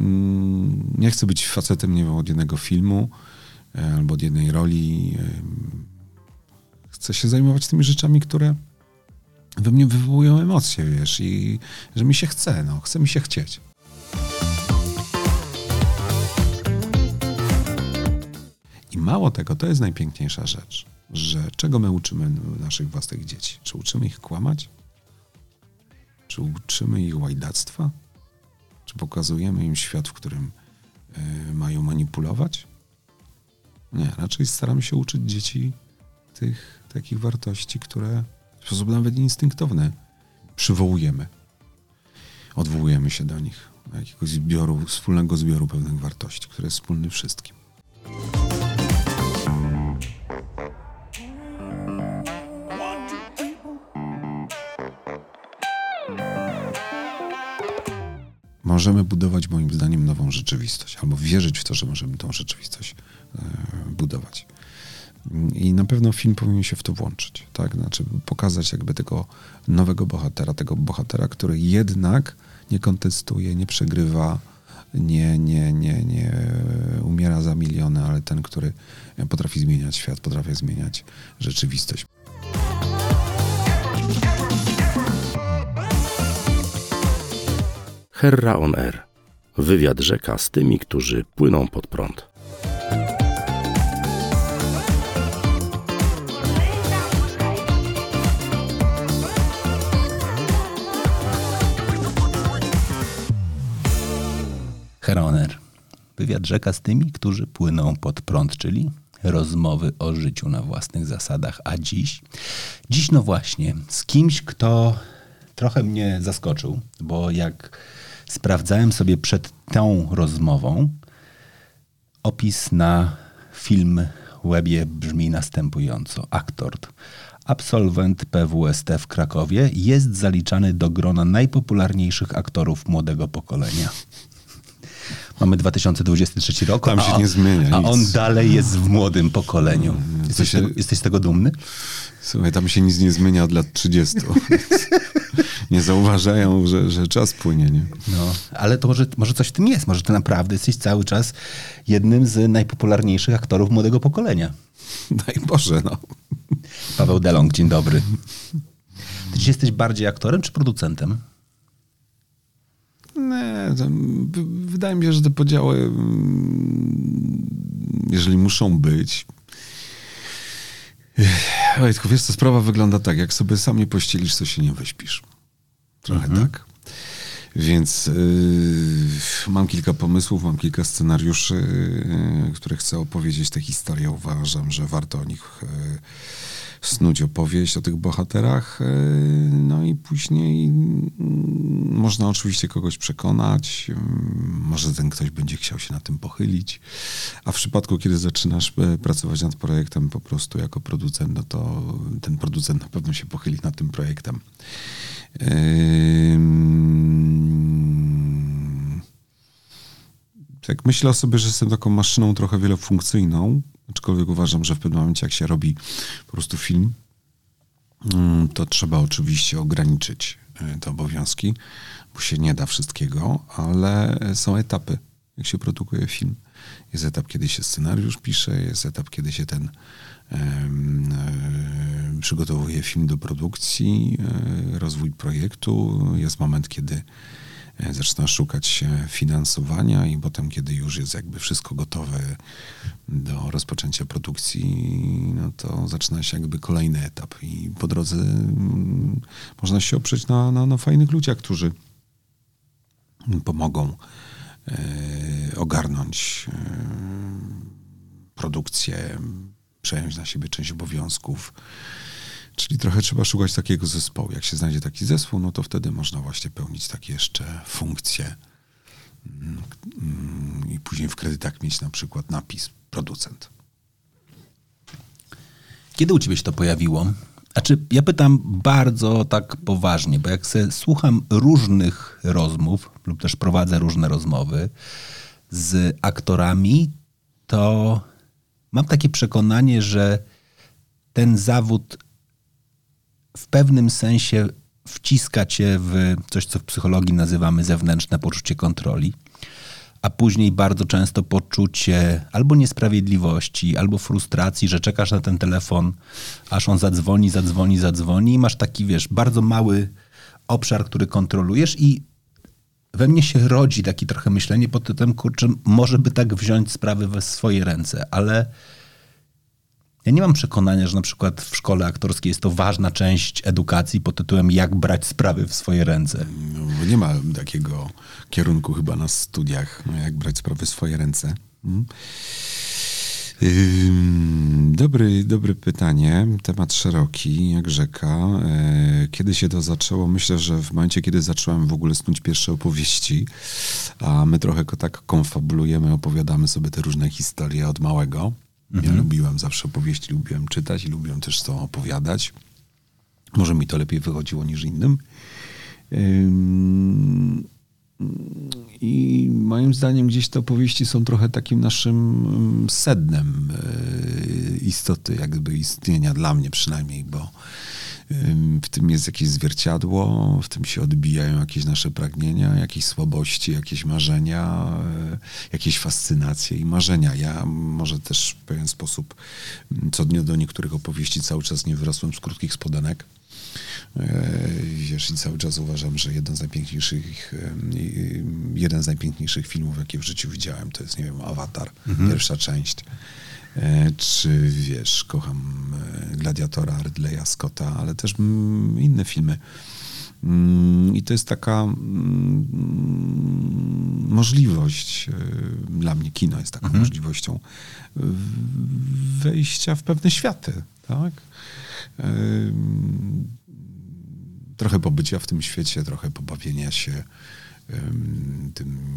mm, nie chcę być facetem, nie wiem, od jednego filmu e, albo od jednej roli. E, chcę się zajmować tymi rzeczami, które we mnie wywołują emocje, wiesz, i że mi się chce, no, chce mi się chcieć. I mało tego, to jest najpiękniejsza rzecz, że czego my uczymy naszych własnych dzieci? Czy uczymy ich kłamać? Czy uczymy ich łajdactwa? Czy pokazujemy im świat, w którym y, mają manipulować? Nie, raczej staramy się uczyć dzieci tych takich wartości, które w sposób nawet instynktowny przywołujemy. Odwołujemy się do nich, do jakiegoś zbioru, wspólnego zbioru pewnych wartości, które jest wspólny wszystkim. Możemy budować moim zdaniem nową rzeczywistość, albo wierzyć w to, że możemy tą rzeczywistość e, budować. I na pewno film powinien się w to włączyć, tak? Znaczy pokazać jakby tego nowego bohatera, tego bohatera, który jednak nie kontestuje, nie przegrywa, nie, nie, nie, nie umiera za miliony, ale ten, który potrafi zmieniać świat, potrafi zmieniać rzeczywistość. Herra on Air. Wywiad rzeka z tymi, którzy płyną pod prąd. Herra on Air. Wywiad rzeka z tymi, którzy płyną pod prąd, czyli rozmowy o życiu na własnych zasadach. A dziś? Dziś no właśnie, z kimś, kto trochę mnie zaskoczył, bo jak sprawdzałem sobie przed tą rozmową, opis na film webie brzmi następująco. Aktor, absolwent PWST w Krakowie, jest zaliczany do grona najpopularniejszych aktorów młodego pokolenia. Mamy 2023 rok. Tam się a, nie zmienia. A nic. on dalej jest w młodym pokoleniu. Mm, Jesteś, się... tego, jesteś z tego dumny? Słuchaj, tam się nic nie zmienia od lat 30. nie zauważają, że, że czas płynie, nie? No, ale to może, może coś w tym jest. Może ty naprawdę jesteś cały czas jednym z najpopularniejszych aktorów młodego pokolenia. Daj Boże, no. Paweł Delong, dzień dobry. Ty dziś jesteś bardziej aktorem czy producentem? Nie, wydaje mi się, że te podziały, mm, jeżeli muszą być, Oj, tylko wiesz, co sprawa wygląda tak, jak sobie sam nie pościelisz, to się nie wyśpisz. Trochę mhm. tak. Więc yy, mam kilka pomysłów, mam kilka scenariuszy, yy, które chcę opowiedzieć. Te historie uważam, że warto o nich yy, snuć opowieść o tych bohaterach. E, no i później mm, można oczywiście kogoś przekonać, mm, może ten ktoś będzie chciał się na tym pochylić. A w przypadku, kiedy zaczynasz e, pracować nad projektem po prostu jako producent, no to ten producent na pewno się pochyli nad tym projektem. Tak, myślę sobie, że jestem taką maszyną trochę wielofunkcyjną, Aczkolwiek uważam, że w pewnym momencie, jak się robi po prostu film, to trzeba oczywiście ograniczyć e, te obowiązki, bo się nie da wszystkiego, ale są etapy, jak się produkuje film. Jest etap, kiedy się scenariusz pisze, jest etap, kiedy się ten e, przygotowuje film do produkcji, e, rozwój projektu. Jest moment, kiedy E, zaczyna szukać finansowania i potem, kiedy już jest jakby wszystko gotowe do rozpoczęcia produkcji, no to zaczyna się jakby kolejny etap i po drodze mm, można się oprzeć na, na, na fajnych ludziach, którzy pomogą ogarnąć produkcję, przejąć na siebie część obowiązków, Czyli trochę trzeba szukać takiego zespołu. Jak się znajdzie taki zespół, no to wtedy można właśnie pełnić takie jeszcze funkcje mm, i później w kredytach mieć na przykład napis producent. Kiedy u ciebie się to pojawiło? Znaczy, ja pytam bardzo tak poważnie, bo jak sobie słucham różnych rozmów lub też prowadzę różne rozmowy z aktorami, to mam takie przekonanie, że ten zawód w pewnym sensie wciska cię w coś, co w psychologii nazywamy zewnętrzne poczucie kontroli. a później bardzo często poczucie albo niesprawiedliwości, albo frustracji, że czekasz na ten telefon, aż on zadzwoni, zadzwoni, zadzwoni i masz taki, wiesz, bardzo mały obszar, który kontrolujesz i we mnie się rodzi taki trochę myślenie pod tytułem, kurczę, może by tak wziąć sprawy we swoje ręce, ale ja nie mam przekonania, że na przykład w szkole aktorskiej jest to ważna część edukacji pod tytułem jak brać sprawy w swoje ręce. No, nie ma takiego kierunku chyba na studiach, no, jak brać sprawy w swoje ręce. Mhm. Dobry, dobre pytanie. Temat szeroki, jak rzeka. E, kiedy się to zaczęło? Myślę, że w momencie, kiedy zacząłem w ogóle snuć pierwsze opowieści, a my trochę tak konfabulujemy, opowiadamy sobie te różne historie od małego. Mhm. Ja lubiłem zawsze opowieści, lubiłem czytać i lubiłem też to opowiadać. Może mi to lepiej wychodziło niż innym. I moim zdaniem gdzieś te opowieści są trochę takim naszym sednem e, istoty, jakby istnienia dla mnie przynajmniej, bo w tym jest jakieś zwierciadło, w tym się odbijają jakieś nasze pragnienia, jakieś słabości, jakieś marzenia, e, jakieś fascynacje i marzenia. Ja może też w pewien sposób co dnia do niektórych opowieści cały czas nie wyrosłem z krótkich spodenek. E, wiesz, i cały czas uważam, że jeden z najpiękniejszych, jeden z najpiękniejszych filmów, jakie w życiu widziałem, to jest, nie wiem, Avatar, mhm. pierwsza część. E, czy wiesz, kocham e, Gladiatora Ridleya Scotta, ale też mm, inne filmy. Mm, I to jest taka mm, możliwość, e, dla mnie kino jest taką mhm. możliwością wejścia w pewne światy, tak? Trochę pobycia w tym świecie, trochę pobawienia się tym,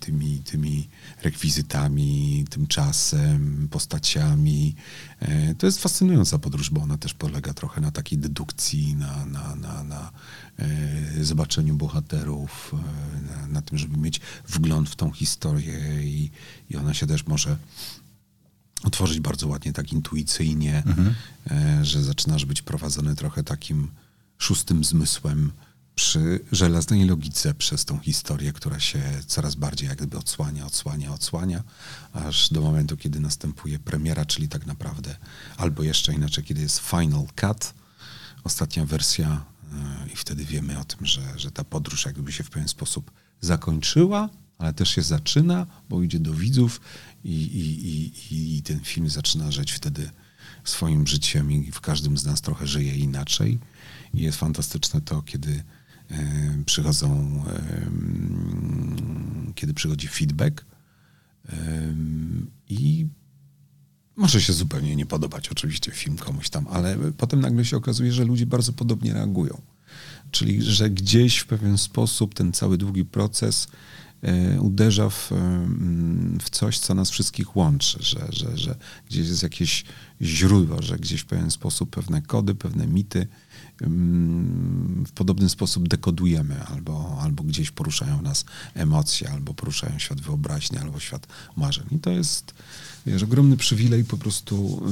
tymi, tymi rekwizytami, tymczasem, postaciami. E, to jest fascynująca podróż, bo ona też polega trochę na takiej dedukcji, na, na, na, na e, zobaczeniu bohaterów, e, na, na, tym, żeby mieć wgląd w tą historię i, i ona się też może otworzyć bardzo ładnie, tak intuicyjnie, mhm. że zaczynasz być prowadzony trochę takim szóstym zmysłem, przy żelaznej logice przez tą historię, która się coraz bardziej jak gdyby odsłania, odsłania, odsłania, aż do momentu, kiedy następuje premiera, czyli tak naprawdę, albo jeszcze inaczej, kiedy jest final cut, ostatnia wersja e, i wtedy wiemy o tym, że, że ta podróż jakby się w pewien sposób zakończyła, ale też się zaczyna, bo idzie do widzów i, i, i, i ten film zaczyna żyć wtedy swoim życiem i w każdym z nas trochę żyje inaczej. I jest fantastyczne to, kiedy przychodzą, kiedy przychodzi feedback i może się zupełnie nie podobać oczywiście film komuś tam, ale potem nagle się okazuje, że ludzie bardzo podobnie reagują. Czyli, że gdzieś w pewien sposób ten cały długi proces e, uderza w, w coś, co nas wszystkich łączy, że, że, że gdzieś jest jakieś źródło, że gdzieś w pewien sposób pewne kody, pewne mity w podobny sposób dekodujemy, albo, albo gdzieś poruszają nas emocje, albo poruszają świat wyobraźni, albo świat marzeń. I to jest wiesz, ogromny przywilej po prostu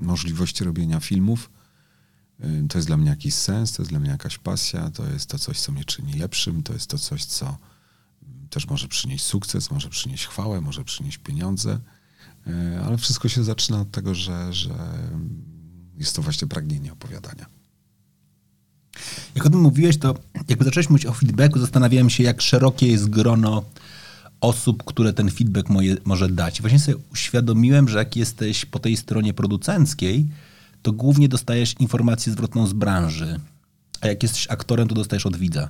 możliwości robienia filmów. To jest dla mnie jakiś sens, to jest dla mnie jakaś pasja, to jest to coś, co mnie czyni lepszym, to jest to coś, co też może przynieść sukces, może przynieść chwałę, może przynieść pieniądze. E, ale wszystko się zaczyna od tego, że, że jest to właśnie pragnienie opowiadania. Jak o tym mówiłeś, to jakby zacząłeś mówić o feedbacku, zastanawiałem się, jak szerokie jest grono osób, które ten feedback moje, może dać. Właśnie sobie uświadomiłem, że jak jesteś po tej stronie producenckiej, to głównie dostajesz informację zwrotną z branży. A jak jesteś aktorem, to dostajesz od widza.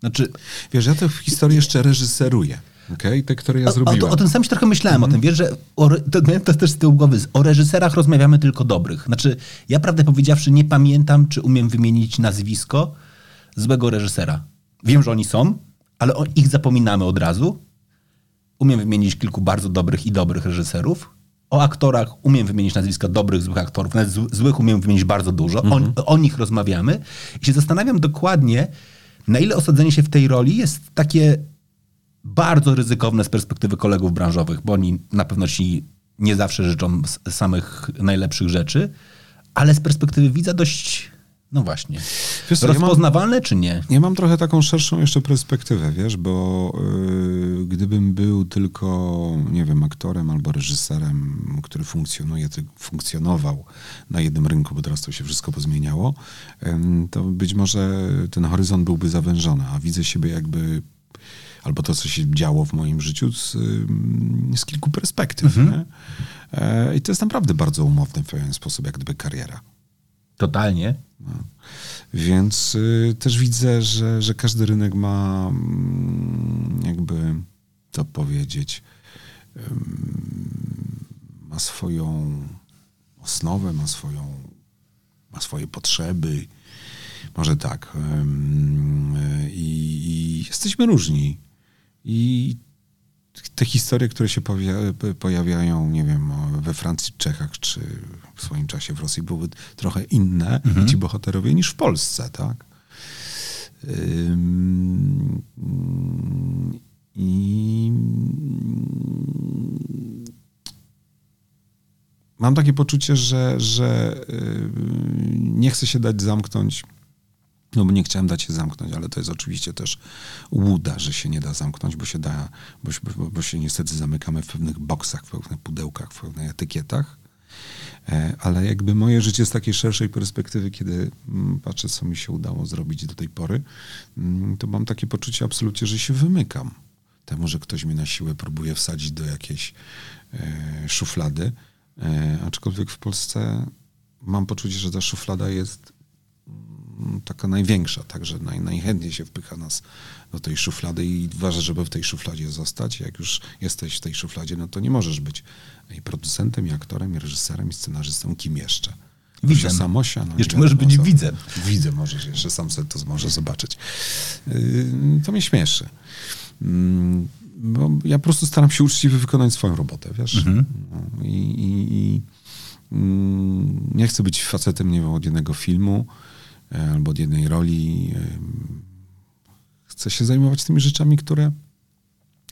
Znaczy, Wiesz, ja tę historię jeszcze reżyseruję. Okay, te, które ja zrobiłem. O, o, o tym sam się trochę myślałem, mm o tym, wiesz, że o, to, to też z tyłu głowy, o reżyserach rozmawiamy tylko dobrych. Znaczy, ja prawdę powiedziawszy nie pamiętam, czy umiem wymienić nazwisko złego reżysera. Wiem, że oni są, ale o, ich zapominamy od razu. Umiem wymienić kilku bardzo dobrych i dobrych reżyserów. O aktorach umiem wymienić nazwiska dobrych, złych aktorów. Nawet złych umiem wymienić bardzo dużo. Mm -hmm. o, o nich rozmawiamy. I się zastanawiam dokładnie, na ile osadzenie się w tej roli jest takie bardzo ryzykowne z perspektywy kolegów branżowych, bo oni na pewno ci nie zawsze życzą samych najlepszych rzeczy, ale z perspektywy widza dość, no właśnie. Wiesz co, ja mam- Rozpoznawalne czy nie? Ja mam trochę taką szerszą jeszcze perspektywę, wiesz, bo y, gdybym był tylko, nie wiem, aktorem albo reżyserem, który funkcjonuje, funkcjonował na jednym rynku, bo teraz to się wszystko pozmieniało, em, to być może ten horyzont byłby zawężony, a widzę siebie jakby albo to, co się działo w moim życiu z, z kilku perspektyw. Nie? E, I to jest naprawdę bardzo umowny w pewien sposób, jak gdyby kariera. Totalnie. Więc y, też widzę, że, że każdy rynek ma mm, jakby to powiedzieć, ym, ma swoją osnowę, ma swoją, ma swoje potrzeby. Może tak. Y, I, I jesteśmy różni. I te historie, które się pojawiają, nie wiem, we Francji, Czechach, czy w swoim czasie w Rosji, były trochę inne, ci bohaterowie, niż w Polsce, tak? I mam takie poczucie, że, że y, nie chcę się dać zamknąć no bo nie chciałem dać się zamknąć, ale to jest oczywiście też łuda, że się nie da zamknąć, bo się da, bo, bo, bo się niestety zamykamy w pewnych boksach, w pewnych pudełkach, w pewnych etykietach. E, Ale jakby moje życie z takiej szerszej perspektywy, kiedy mm, patrzę, co mi się udało zrobić do tej pory, mm, to mam takie poczucie absolutnie, że się wymykam temu, że ktoś mnie na siłę próbuje wsadzić do jakiejś e, szuflady. E, aczkolwiek w Polsce mam poczucie, że ta szuflada jest taka największa, także naj, najchętniej się wpycha nas do tej szuflady i ważne, żeby w tej szufladzie zostać. Jak już jesteś w tej szufladzie, no to nie możesz być i producentem, i aktorem, i reżyserem, i scenarzystą, kim jeszcze? Proszę Samosia. No, Jeszcze możesz być widzem. Widzę możesz, jeszcze sam sobie to może zobaczyć. Yy, To mnie śmieszy. Mm, Bo ja po prostu staram się uczciwie wykonać swoją robotę, wiesz? No, I, i, i mm, nie chcę być facetem, nie wiem, od jednego filmu albo od jednej roli. Ym, Chcę się zajmować tymi rzeczami, które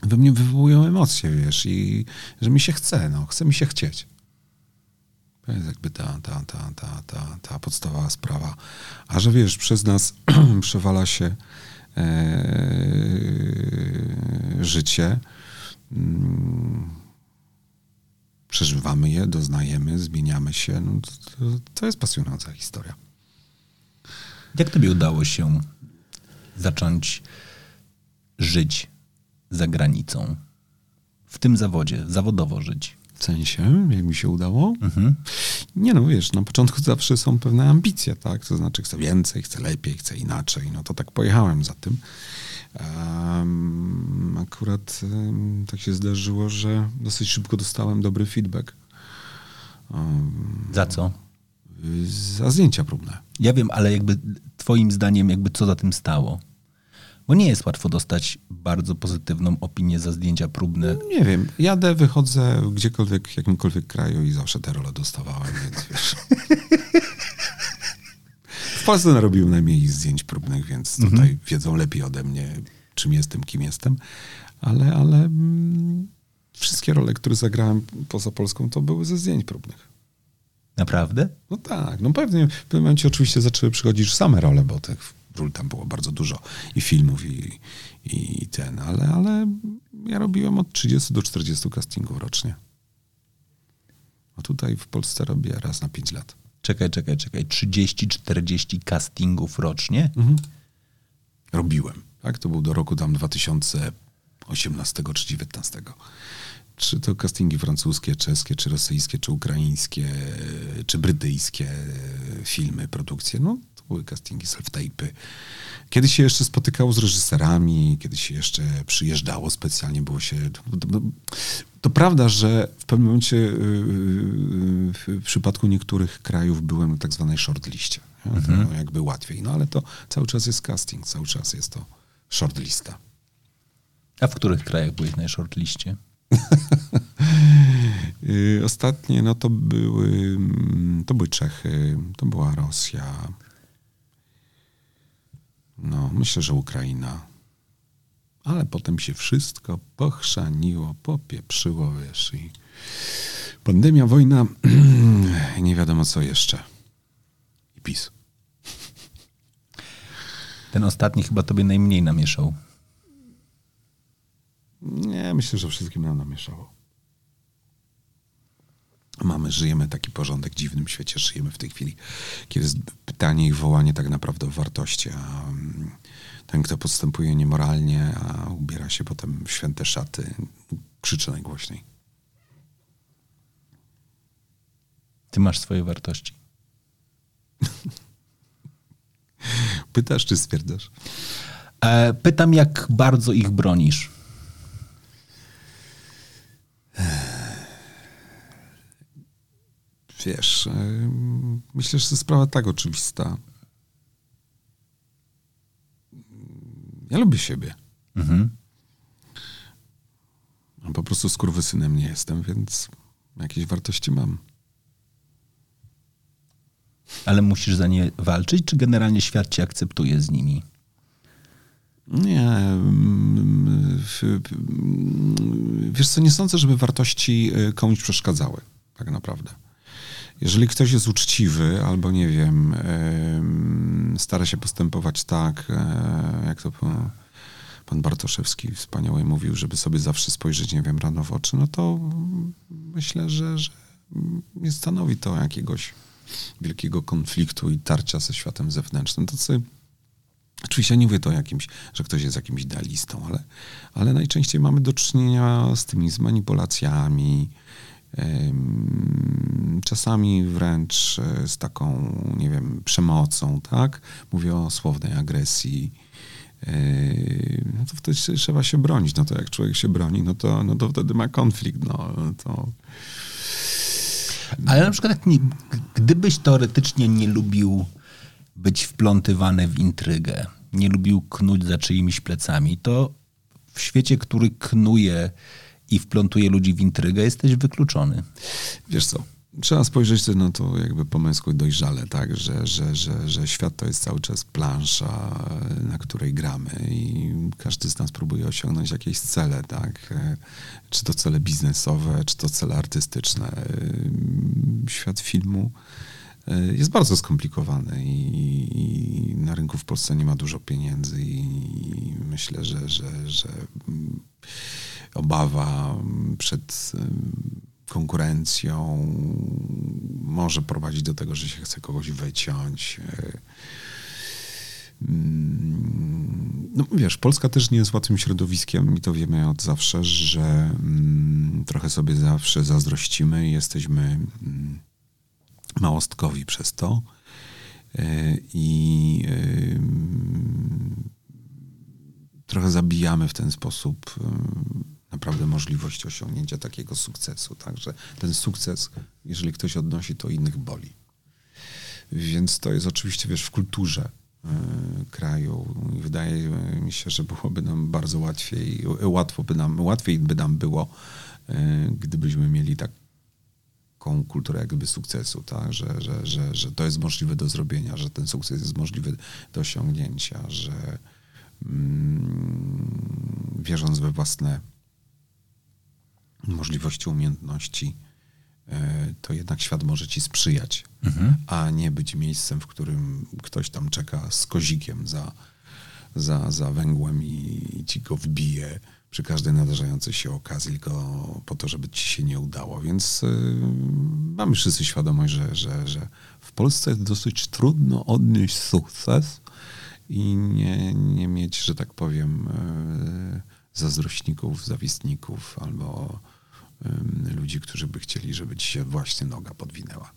we mnie wywołują emocje, wiesz, i że mi się chce, no, chce mi się chcieć. To jest jakby ta, ta, ta, ta, ta, ta podstawowa sprawa. A że wiesz, przez nas przewala się e, życie, mm, przeżywamy je, doznajemy, zmieniamy się. No, to, to jest pasjonująca historia. Jak tobie udało się zacząć żyć za granicą? W tym zawodzie, zawodowo żyć. W sensie, jak mi się udało? Nie no, wiesz, na początku zawsze są pewne ambicje, tak? To znaczy chcę więcej, chcę lepiej, chcę inaczej. No to tak pojechałem za tym. Em, akurat em, tak się zdarzyło, że dosyć szybko dostałem dobry feedback Za co? Za zdjęcia próbne. Ja wiem, ale jakby twoim zdaniem jakby co za tym stało? Bo nie jest łatwo dostać bardzo pozytywną opinię za zdjęcia próbne. Nie wiem, jadę, wychodzę gdziekolwiek, w jakimkolwiek kraju i zawsze te role dostawałem, więc wiesz. W Polsce narobiłem najmniej zdjęć próbnych, więc tutaj wiedzą lepiej ode mnie, czym jestem, kim jestem. Ale, ale mm, wszystkie role, które zagrałem poza Polską, to były ze zdjęć próbnych. Naprawdę? No tak, no pewnie w pewnym momencie oczywiście zaczęły przychodzić same role, bo tych ról tam było bardzo dużo i filmów i, i ten, ale, ale ja robiłem od 30 do 40 castingów rocznie. A tutaj w Polsce robię raz na 5 lat. Czekaj, czekaj, czekaj. 30-40 castingów rocznie? Robiłem, tak? To był do roku tam 2018 czy 2019. Czy to castingi francuskie, czeskie, czy rosyjskie, czy ukraińskie, czy brytyjskie e, filmy, produkcje. No, to były castingi, self-tape'y. Kiedy się jeszcze spotykało z reżyserami, kiedy się jeszcze przyjeżdżało specjalnie, było się... To, prawda, że w pewnym momencie yy, w przypadku niektórych krajów byłem na tak zwanej shortliście. nie? To jakby łatwiej. No ale to cały czas jest casting, cały czas jest to shortlista. A w których krajach byłeś na shortliście? Yy, Ostatnie, no to były, mm, to były Czechy, to była Rosja. No, myślę, że Ukraina. Ale potem się wszystko pochrzaniło, popieprzyło, wiesz, i pandemia, wojna, nie wiadomo co jeszcze. I PiS. Ten ostatni chyba tobie najmniej namieszał. Myślę, że wszystkim nam namieszało. Mamy, żyjemy taki porządek w dziwnym świecie, żyjemy w tej chwili, kiedy jest pytanie i wołanie tak naprawdę o wartości, a mm, ten, kto postępuje niemoralnie, a ubiera się potem w święte szaty, krzyczy najgłośniej. Ty masz swoje wartości. Pytasz czy stwierdzasz? E, pytam, jak bardzo ich bronisz. Wiesz, y, myślę, że to sprawa tak oczywista. Ja lubię siebie. Mhm. A Po prostu skurwysynem nie jestem, więc jakieś wartości mam. Ale musisz za nie walczyć, czy generalnie świat cię akceptuje z nimi? Nie. Wiesz co, nie sądzę, żeby wartości y, komuś przeszkadzały, tak naprawdę. Jeżeli ktoś jest uczciwy, albo nie wiem, em, stara się postępować tak, e, jak to pan Bartoszewski wspaniale mówił, żeby sobie zawsze spojrzeć, nie wiem, rano w oczy, no to myślę, że, że nie stanowi to jakiegoś wielkiego konfliktu i tarcia ze światem zewnętrznym. Tacy Oczywiście nie mówię to jakimś, że ktoś jest jakimś idealistą, ale, ale najczęściej mamy do czynienia z tymi, z manipulacjami, czasami wręcz e, z taką, nie wiem, przemocą, tak? Mówię o słownej agresji. E, No to wtedy trzeba się bronić. No to jak człowiek się broni, no to, no to wtedy ma konflikt. No to Ale na przykład, nie, gdybyś teoretycznie nie lubił być wplątywany w intrygę, nie lubił knuć za czyimiś plecami, to w świecie, który knuje i wplątuje ludzi w intrygę, jesteś wykluczony. Wiesz co, trzeba spojrzeć na to jakby po męsku dojrzale, tak, że, że, że, że świat to jest cały czas plansza, na której gramy i każdy z nas próbuje osiągnąć jakieś cele, tak, czy to cele biznesowe, czy to cele artystyczne. Świat filmu e, jest bardzo skomplikowany i, na rynku w Polsce nie ma dużo pieniędzy i myślę, że, że, że mm, obawa przed konkurencją może prowadzić do tego, że się chce kogoś wyciąć. E, mm, No wiesz, Polska też nie jest łatwym środowiskiem i to wiemy od zawsze, że mm, trochę sobie zawsze zazdrościmy i jesteśmy mm, małostkowi przez to. E, I em, trochę zabijamy w ten sposób naprawdę możliwość osiągnięcia takiego sukcesu. Także ten sukces, jeżeli ktoś odnosi, to innych boli. Więc to jest oczywiście, wiesz, w kulturze e, kraju. Wydaje mi się, że byłoby nam bardzo łatwiej, łatwo by nam, łatwiej by nam było, e, gdybyśmy mieli taką kulturę jakby sukcesu, tak? że, że, że, że to jest możliwe do zrobienia, że ten sukces jest możliwy do osiągnięcia, że mm, wierząc we własne możliwości, umiejętności, e, to jednak świat może ci sprzyjać, a nie być miejscem, w którym ktoś tam czeka z kozikiem za, za, za węgłem i, i ci go wbije przy każdej nadarzającej się okazji, tylko po to, żeby ci się nie udało. Więc y, mamy wszyscy świadomość, że, że, że w Polsce jest dosyć trudno odnieść sukces i nie, nie mieć, że tak powiem, y, zazdrośników, zawistników albo ludzi, którzy by chcieli, żeby ci się właśnie noga podwinęła.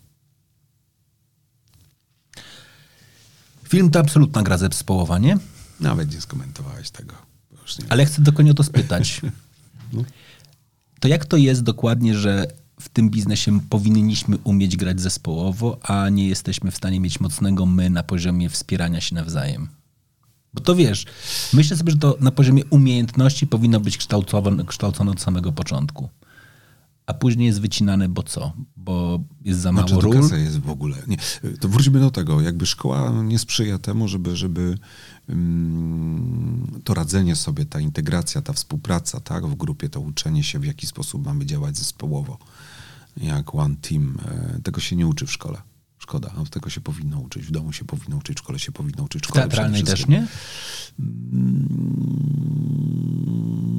Film to absolutna gra zespołowa, nie? Nawet nie skomentowałeś tego. Nie Ale chcę dokładnie o to spytać. To jak to jest dokładnie, że w tym biznesie powinniśmy umieć grać zespołowo, a nie jesteśmy w stanie mieć mocnego my na poziomie wspierania się nawzajem? Bo to wiesz, myślę sobie, że to na poziomie umiejętności powinno być kształcone, kształcone od samego początku. A później jest wycinane, bo co? Bo jest za mało Znaczy, to ról? jest w ogóle. Nie. To wróćmy do tego. Jakby szkoła nie sprzyja temu, żeby, żeby mm, to radzenie sobie, ta integracja, ta współpraca tak, w grupie, to uczenie się, w jaki sposób mamy działać zespołowo, jak one team. e, Tego się nie uczy w szkole. Szkoda, no, tego się powinno uczyć, w domu się powinno uczyć, w szkole się powinno uczyć. W W szkole teatralnej też nie?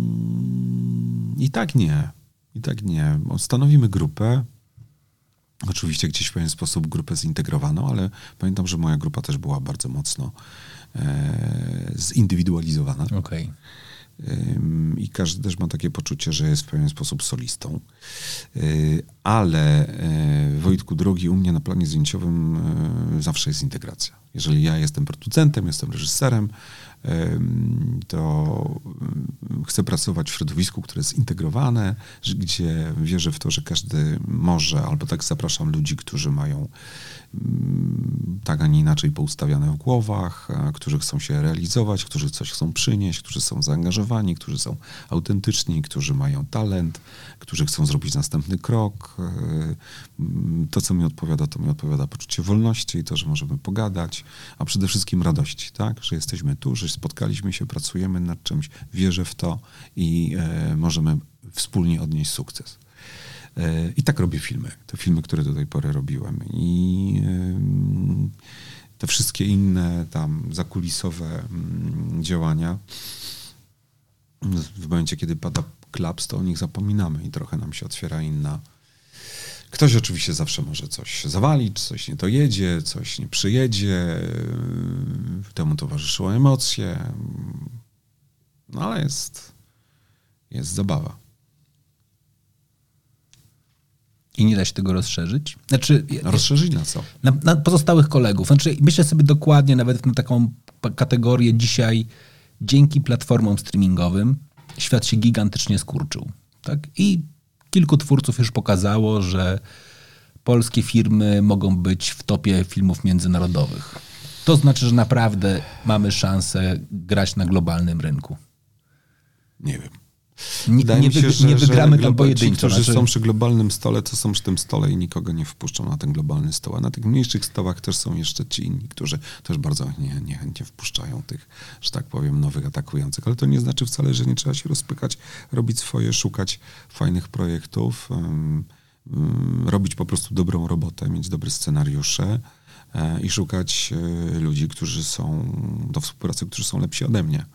Mm, I tak nie. I tak nie. Stanowimy grupę. Oczywiście gdzieś w pewien sposób grupę zintegrowaną, ale pamiętam, że moja grupa też była bardzo mocno e, zindywidualizowana. Okej. Ym, I każdy też ma takie poczucie, że jest w pewien sposób solistą. Yy, Ale yy, Wojtku drogi, u mnie na planie zdjęciowym yy, zawsze jest integracja. Jeżeli ja jestem producentem, jestem reżyserem, to chcę pracować w środowisku, które jest zintegrowane, że- gdzie wierzę w to, że każdy może, albo tak zapraszam ludzi, którzy mają tak, a nie inaczej poustawiane w głowach, a, którzy chcą się realizować, którzy coś chcą przynieść, którzy są zaangażowani, którzy są autentyczni, którzy mają talent, którzy chcą zrobić następny krok. E, mm, To, co mi odpowiada, to mi odpowiada poczucie wolności i to, że możemy pogadać, a przede wszystkim radości, tak? że jesteśmy tu, że spotkaliśmy się, pracujemy nad czymś, wierzę w to i e, możemy wspólnie odnieść sukces. I tak robię filmy. Te filmy, które do tej pory robiłem. I te wszystkie inne tam zakulisowe mm, działania, w momencie, kiedy pada klaps, to o nich zapominamy i trochę nam się otwiera inna. Ktoś oczywiście zawsze może coś zawalić, coś nie dojedzie, coś nie przyjedzie, temu towarzyszyło emocje, no ale jest, jest zabawa. I nie da się tego rozszerzyć? Znaczy, Rozszerzyć na co? na, na pozostałych kolegów. Znaczy, myślę sobie dokładnie nawet na taką kategorię dzisiaj, dzięki platformom streamingowym, świat się gigantycznie skurczył. Tak? I kilku twórców już pokazało, że polskie firmy mogą być w topie filmów międzynarodowych. To znaczy, że naprawdę mamy szansę grać na globalnym rynku. Nie wiem. Nie, nie, się, że, nie że wygramy tam globa- pojedynczo. Ci, którzy znaczy- są przy globalnym stole, to są przy tym stole i nikogo nie wpuszczą na ten globalny stoł. A na tych mniejszych stołach też są jeszcze ci inni, którzy też bardzo nie, niechętnie wpuszczają tych, że tak powiem, nowych atakujących. Ale to nie znaczy wcale, że nie trzeba się rozpychać, robić swoje, szukać fajnych projektów, um, um, robić po prostu dobrą robotę, mieć dobre scenariusze e, i szukać e, ludzi, którzy są do współpracy, którzy są lepsi ode mnie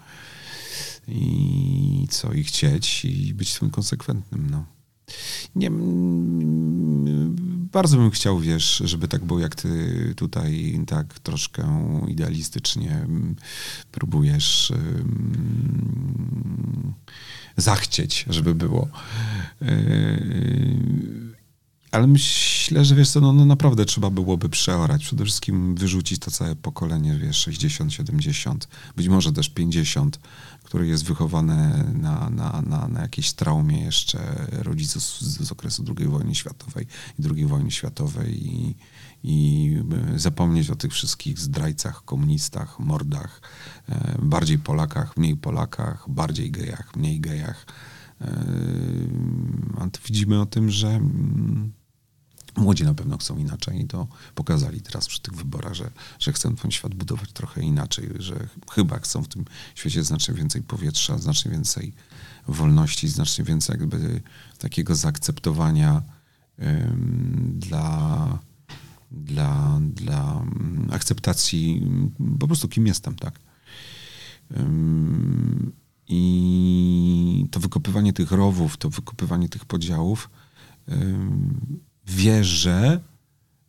i co, i chcieć, i być tym konsekwentnym, no. Nie, bardzo bym chciał, wiesz, żeby tak było, jak ty tutaj tak troszkę idealistycznie próbujesz zachcieć, żeby było. Yy, ale myślę, że wiesz co, no, no naprawdę trzeba byłoby przeorać. Przede wszystkim wyrzucić to całe pokolenie, wiesz, 60, 70, być może też 50, które jest wychowane na, na, na, na jakiejś traumie jeszcze rodziców z, z okresu II wojny światowej i II wojny światowej i, i y, zapomnieć o tych wszystkich zdrajcach, komunistach, mordach, e, bardziej Polakach, mniej Polakach, bardziej gejach, mniej gejach. E, A widzimy o tym, że mm, młodzi na pewno chcą inaczej i to pokazali teraz przy tych wyborach, że, że chcą ten świat budować trochę inaczej, że chyba chcą w tym świecie znacznie więcej powietrza, znacznie więcej wolności, znacznie więcej jakby takiego zaakceptowania dla, dla, dla mm, akceptacji mm, po prostu kim jestem, tak? I to wykopywanie tych rowów, to wykopywanie tych podziałów, wierzę,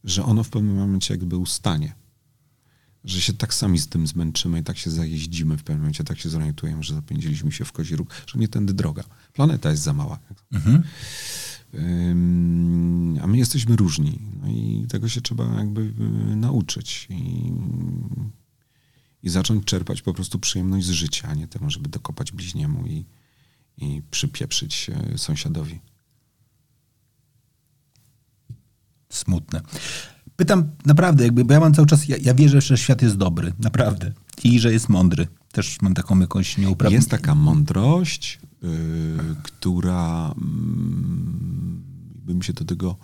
że ono w pewnym momencie jakby ustanie. Że się tak sami z tym zmęczymy i tak się zajeździmy w pewnym momencie, tak się zorientujemy, że zapędziliśmy się w kozi róg, że nie tędy droga. Planeta jest za mała. Mhm. Ym, a my jesteśmy różni. No i tego się trzeba jakby y, nauczyć i, i zacząć czerpać po prostu przyjemność z życia, a nie temu, żeby dokopać bliźniemu i, i przypieprzyć y, sąsiadowi. Smutne. Pytam naprawdę, jakby, bo ja mam cały czas, ja, ja wierzę, że świat jest dobry, naprawdę. I że jest mądry. Też mam taką jakąś nieuprawę. Jest taka mądrość, y, która mm, bym się do tego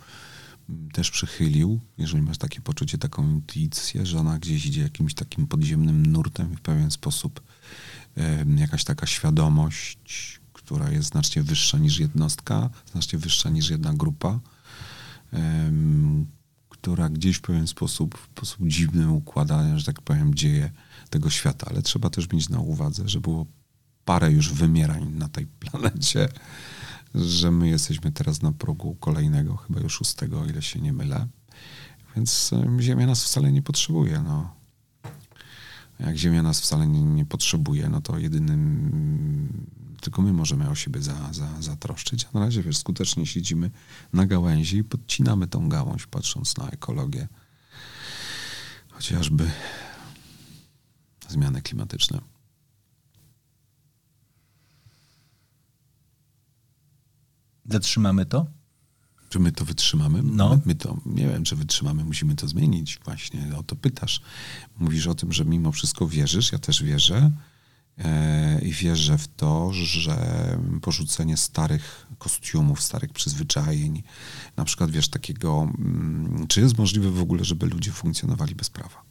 mm, też przychylił, jeżeli masz takie poczucie, taką intuicję, że ona gdzieś idzie jakimś takim podziemnym nurtem w pewien sposób em, jakaś taka świadomość, która jest znacznie wyższa niż jednostka, znacznie wyższa niż jedna grupa, która gdzieś w pewien sposób, w sposób dziwny układa, że tak powiem, dzieje tego świata. Ale trzeba też mieć na uwadze, że było parę już wymierań na tej planecie, że my jesteśmy teraz na progu kolejnego, chyba już szóstego, o ile się nie mylę. Więc Ziemia nas wcale nie potrzebuje. No. Jak Ziemia nas wcale nie, nie potrzebuje, no to jedynym tylko my możemy o siebie za, za, zatroszczyć. A na razie, wiesz, skutecznie siedzimy na gałęzi i podcinamy tą gałąź, patrząc na ekologię. Chociażby zmiany klimatyczne. Zatrzymamy to? Czy my to wytrzymamy? No. My, my, to, nie wiem, czy wytrzymamy, musimy to zmienić. Właśnie o to pytasz. Mówisz o tym, że mimo wszystko wierzysz, ja też wierzę i wierzę w to, że porzucenie starych kostiumów, starych przyzwyczajeń, na przykład wiesz takiego, mm, czy jest możliwe w ogóle, żeby ludzie funkcjonowali bez prawa?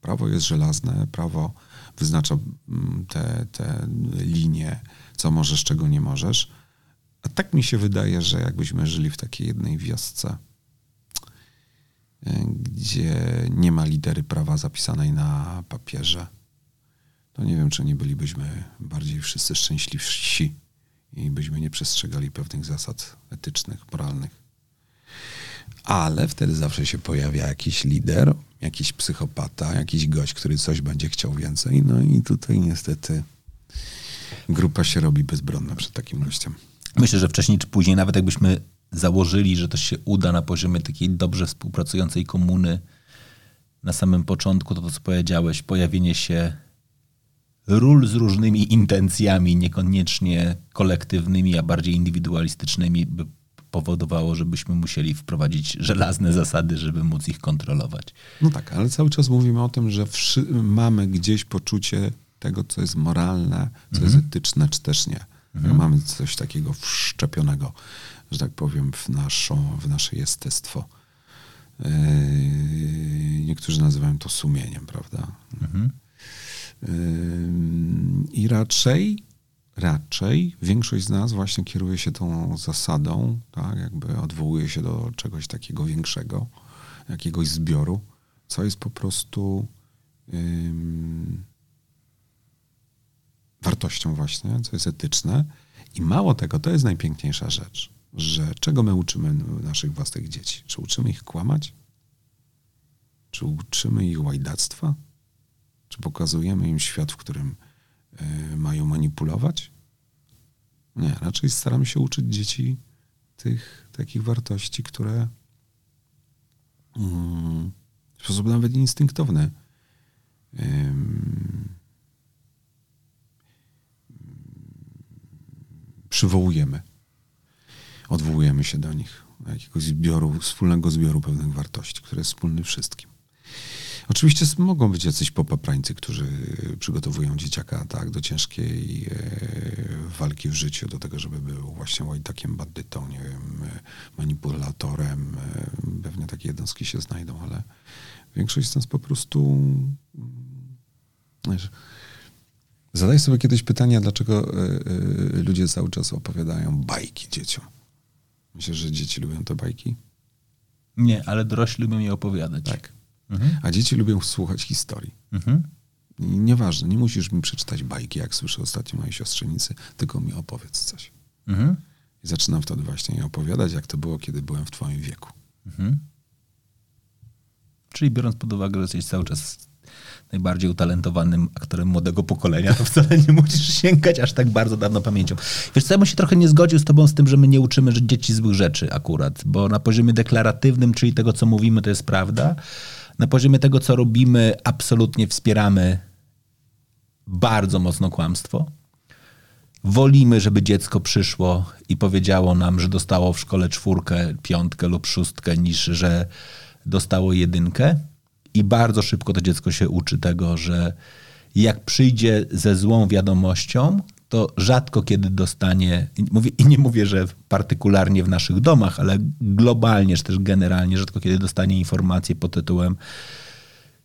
Prawo jest żelazne, prawo wyznacza mm, te, te linie, co możesz, czego nie możesz a tak mi się wydaje, że jakbyśmy żyli w takiej jednej wiosce, e, gdzie nie ma litery prawa zapisanej na papierze, to nie wiem, czy nie bylibyśmy bardziej wszyscy szczęśliwsi i byśmy nie przestrzegali pewnych zasad etycznych, moralnych. Ale wtedy zawsze się pojawia jakiś lider, jakiś psychopata, jakiś gość, który coś będzie chciał więcej. No i tutaj niestety grupa się robi bezbronna przed takim gościem. Myślę, że wcześniej czy później, nawet jakbyśmy założyli, że to się uda na poziomie takiej dobrze współpracującej komuny, na samym początku, to to co powiedziałeś, pojawienie się ról z różnymi intencjami, niekoniecznie kolektywnymi, a bardziej indywidualistycznymi, by powodowało, żebyśmy musieli wprowadzić żelazne zasady, żeby móc ich kontrolować. No tak, ale cały czas mówimy o tym, że mamy gdzieś poczucie tego, co jest moralne, co mhm. jest etyczne, czy też nie. Mhm. Mamy coś takiego wszczepionego, że tak powiem, w, naszą, w nasze jestestwo. Yy, niektórzy nazywają to sumieniem, prawda? Mhm. I raczej, raczej większość z nas właśnie kieruje się tą zasadą, tak, jakby odwołuje się do czegoś takiego większego, jakiegoś zbioru, co jest po prostu wartością właśnie, co jest etyczne. I mało tego, to jest najpiękniejsza rzecz, że czego my uczymy naszych własnych dzieci? Czy uczymy ich kłamać? Czy uczymy ich łajdactwa? Czy pokazujemy im świat, w którym y, mają manipulować? Nie, raczej staramy się uczyć dzieci tych takich wartości, które y, w sposób nawet instynktowny przywołujemy. Odwołujemy się do nich, do jakiegoś zbioru, wspólnego zbioru pewnych wartości, które jest wspólny wszystkim. Oczywiście mogą być jacyś popaprańcy, którzy przygotowują dzieciaka tak, do ciężkiej e, walki w życiu, do tego, żeby był właśnie takim bandytą, nie wiem, manipulatorem. E, pewnie takie jednostki się znajdą, ale większość z nas po prostu mm, wiesz, Zadaj sobie kiedyś pytanie, dlaczego ludzie cały czas opowiadają bajki dzieciom. Myślę, że dzieci lubią te bajki? Nie, ale dorośli lubią je opowiadać. Tak. Mhm. A dzieci lubią słuchać historii. Mhm. Nieważne, nie musisz mi przeczytać bajki, jak słyszę ostatnio mojej siostrzenicy, tylko mi opowiedz coś. Mhm. I zaczynam wtedy właśnie opowiadać, jak to było, kiedy byłem w twoim wieku. Mhm. Czyli biorąc pod uwagę, że jesteś cały czas najbardziej utalentowanym aktorem młodego pokolenia, to wcale nie musisz sięgać aż tak bardzo dawno pamięcią. Wiesz co, ja bym się trochę nie zgodził z tobą z tym, że my nie uczymy dzieci złych rzeczy akurat, bo na poziomie deklaratywnym, czyli tego, co mówimy, to jest prawda. Na poziomie tego, co robimy, absolutnie wspieramy bardzo mocno kłamstwo. Wolimy, żeby dziecko przyszło i powiedziało nam, że dostało w szkole czwórkę, piątkę lub szóstkę, niż że dostało jedynkę i bardzo szybko to dziecko się uczy tego, że jak przyjdzie ze złą wiadomością, to rzadko kiedy dostanie, mówię, i nie mówię, że partykularnie w naszych domach, ale globalnie, czy też generalnie, rzadko kiedy dostanie informację pod tytułem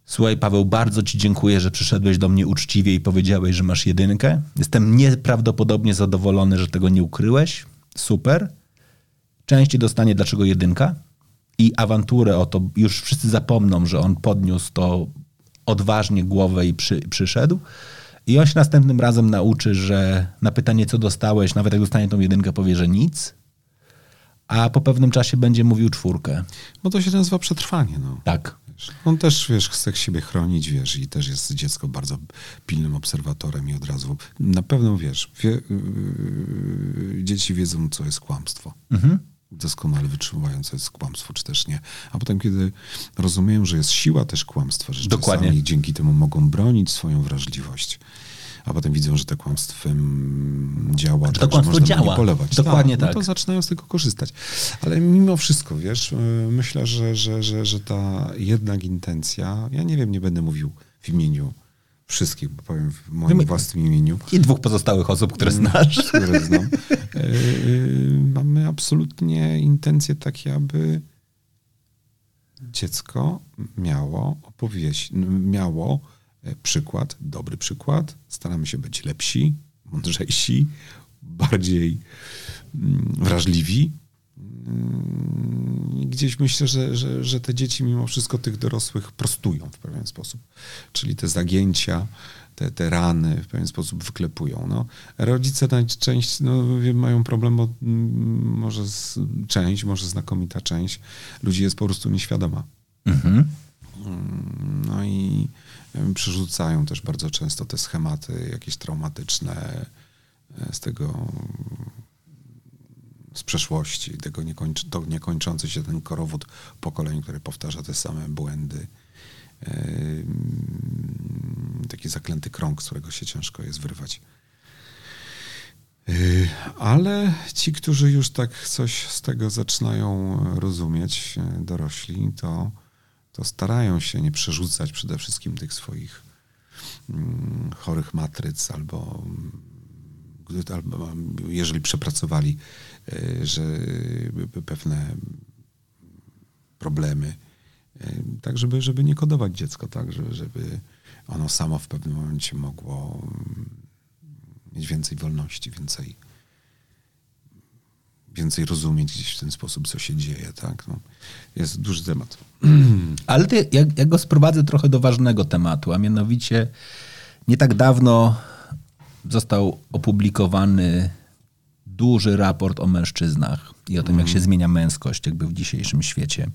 Słuchaj, Paweł, bardzo Ci dziękuję, że przyszedłeś do mnie uczciwie i powiedziałeś, że masz jedynkę. Jestem nieprawdopodobnie zadowolony, że tego nie ukryłeś. Super. Częściej dostanie, dlaczego jedynka? i awanturę o to, już wszyscy zapomną, że on podniósł to odważnie głowę i przy, przyszedł. I on się następnym razem nauczy, że na pytanie, co dostałeś, nawet jak dostanie tą jedynkę, powie, że nic, a po pewnym czasie będzie mówił czwórkę. No to się nazywa przetrwanie. No. Tak. On też, wiesz, chce siebie chronić, wiesz, i też jest dziecko bardzo pilnym obserwatorem i od razu, na pewno, wiesz, wie, yy, dzieci wiedzą, co jest kłamstwo. Doskonale wyczuwają, co jest kłamstwo, czy też nie. A potem, kiedy rozumieją, że jest siła też kłamstwa, że Dokładnie. czasami dzięki temu mogą bronić swoją wrażliwość, a potem widzą, że to kłamstwem działa, to tak, kłamstwo działa. manipulować. Dokładnie no tak. to zaczynają z tego korzystać. Ale mimo wszystko, wiesz, yy, myślę, że, że, że, że ta jednak intencja, ja nie wiem, nie będę mówił w imieniu wszystkich, bo powiem w moim my- własnym imieniu, I dwóch pozostałych osób, które znasz. które znam, yy, mamy absolutnie intencje takie, aby dziecko miało opowieść, miało e, przykład, dobry przykład. Staramy się być lepsi, mądrzejsi, bardziej mm, wrażliwi. Mm, Gdzieś myślę, że, że, że te dzieci mimo wszystko tych dorosłych prostują w pewien sposób. Czyli te zagięcia, te, te rany w pewien sposób wyklepują. No, rodzice najczęściej no, wie- mają problem, bo mm, może z, część, może znakomita część ludzi jest po prostu nieświadoma. Mhm. Mm, No i przerzucają też bardzo często te schematy jakieś traumatyczne e, z tego z przeszłości, tego niekończy, to niekończący się ten korowód pokoleń, które powtarza te same błędy. Taki zaklęty krąg, z którego się ciężko jest wyrwać. Ale ci, którzy już tak coś z tego zaczynają rozumieć, e, dorośli, to, to starają się nie przerzucać przede wszystkim tych swoich chorych matryc albo jeżeli przepracowali, e, że by- pewne problemy, e, tak żeby, żeby nie kodować dziecko, tak, żeby, żeby ono samo w pewnym momencie mogło mm, mieć więcej wolności, więcej, więcej rozumieć gdzieś w ten sposób, co się dzieje, tak. No, jest duży temat. Ale ty, ja, ja go sprowadzę trochę do ważnego tematu, a mianowicie nie tak dawno został opublikowany duży raport o mężczyznach i o tym, jak się zmienia męskość jakby w dzisiejszym świecie.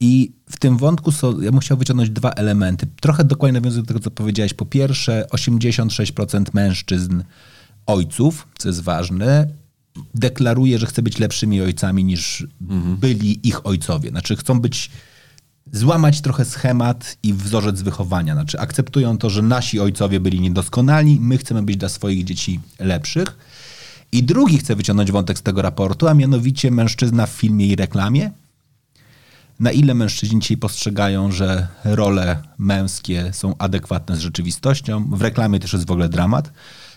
I w tym wątku są, ja bym chciał wyciągnąć dwa elementy. Trochę dokładnie nawiązuję do tego, co powiedziałeś. Po pierwsze, 86% mężczyzn, ojców, co jest ważne, deklaruje, że chce być lepszymi ojcami niż byli ich ojcowie. Znaczy chcą być, złamać trochę schemat i wzorzec wychowania. Znaczy akceptują to, że nasi ojcowie byli niedoskonali, my chcemy być dla swoich dzieci lepszych. I drugi chcę wyciągnąć wątek z tego raportu, a mianowicie mężczyzna w filmie i reklamie. Na ile mężczyźni dzisiaj postrzegają, że role męskie są adekwatne z rzeczywistością? W reklamie też jest w ogóle dramat.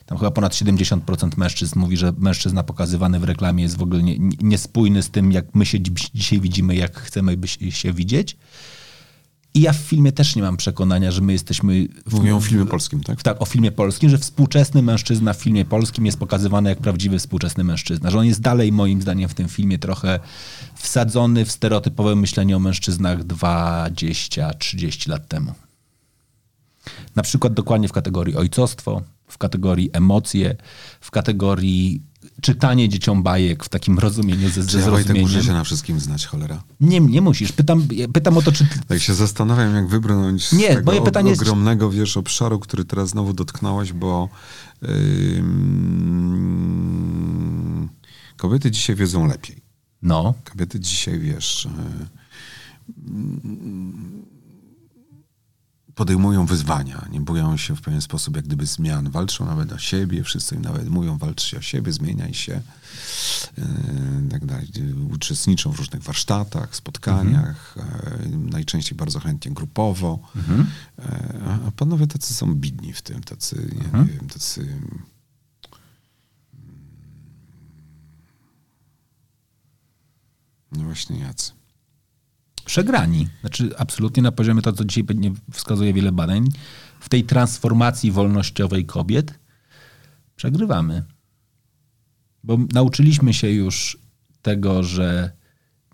Tam chyba ponad 70% mężczyzn mówi, że mężczyzna pokazywany w reklamie jest w ogóle nie, nie- niespójny z tym, jak my się dzi- dzisiaj widzimy, jak chcemy by się- widzieć. I ja w filmie też nie mam przekonania, że my jesteśmy... w- Mówią o filmie polskim, tak? tak, o filmie polskim, że współczesny mężczyzna w filmie polskim jest pokazywany jak prawdziwy współczesny mężczyzna. Że on jest dalej, moim zdaniem, w tym filmie trochę wsadzony w stereotypowe myślenie o mężczyznach 20-30 lat temu. Na przykład dokładnie w kategorii ojcostwo, w kategorii emocje, w kategorii czytanie dzieciom bajek w takim rozumieniu ze, ze ja Wojtek muszę się zrozumieniem. na wszystkim znać, cholera? Nie, nie musisz. Pytam, pytam o to, czy... Tak się zastanawiam, jak wybrnąć z Nie, tego pytanie jest- ogromnego, wiesz, obszaru, który teraz znowu dotknąłeś, bo ym, kobiety dzisiaj wiedzą lepiej. No, Kobiety dzisiaj, wiesz, y, podejmują wyzwania, nie boją się w pewien sposób jak gdyby zmian, walczą nawet o siebie, wszyscy im nawet mówią, walcz o siebie, zmieniaj się, yy, tak dalej. Uczestniczą w różnych warsztatach, spotkaniach, yy, najczęściej bardzo chętnie grupowo, Yy, a- panowie tacy są bidni w tym, tacy, nie wiem, tacy... mm, No właśnie jacy. Przegrani. Znaczy absolutnie na poziomie to, co dzisiaj pewnie wskazuje wiele badań, w tej transformacji wolnościowej kobiet przegrywamy. Bo nauczyliśmy się już tego, że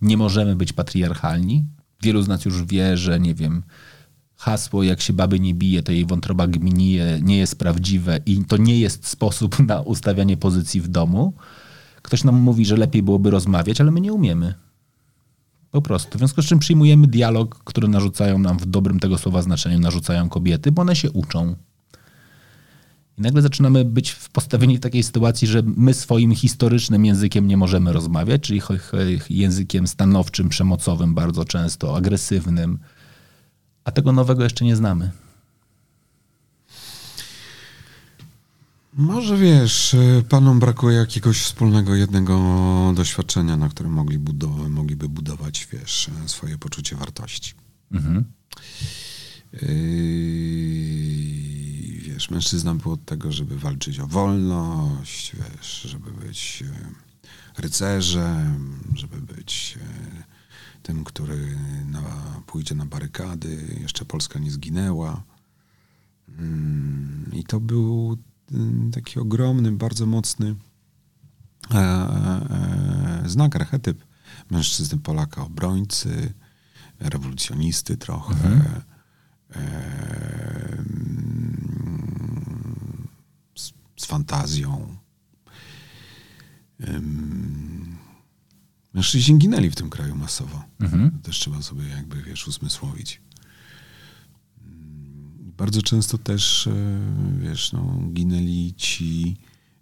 nie możemy być patriarchalni. Wielu z nas już wie, że nie wiem, hasło jak się baby nie bije, to jej wątroba gminije, nie jest prawdziwe i to nie jest sposób na ustawianie pozycji w domu. Ktoś nam mówi, że lepiej byłoby rozmawiać, ale my nie umiemy. Po prostu. W związku z czym przyjmujemy dialog, który narzucają nam w dobrym tego słowa znaczeniu, narzucają kobiety, bo one się uczą. I nagle zaczynamy być w postawieni w takiej sytuacji, że my swoim historycznym językiem nie możemy rozmawiać, czyli językiem stanowczym, przemocowym, bardzo często agresywnym, a tego nowego jeszcze nie znamy. Może wiesz, y, panom brakuje jakiegoś wspólnego jednego doświadczenia, na którym mogli mogliby budować, wiesz, swoje poczucie wartości. Mhm. Yy, wiesz, mężczyzna był od tego, żeby walczyć o wolność, wiesz, żeby być y, rycerzem, żeby być y, tym, który na, pójdzie na barykady, jeszcze Polska nie zginęła. Mm, I to był taki ogromny, bardzo mocny e, e, znak, archetyp mężczyzny Polaka, obrońcy, rewolucjonisty trochę, mhm. e, z, z, fantazją. Mężczyźni ginęli w tym kraju masowo. Mhm. To też trzeba sobie jakby, wiesz, uzmysłowić bardzo często też, e, wiesz, no, ginęli ci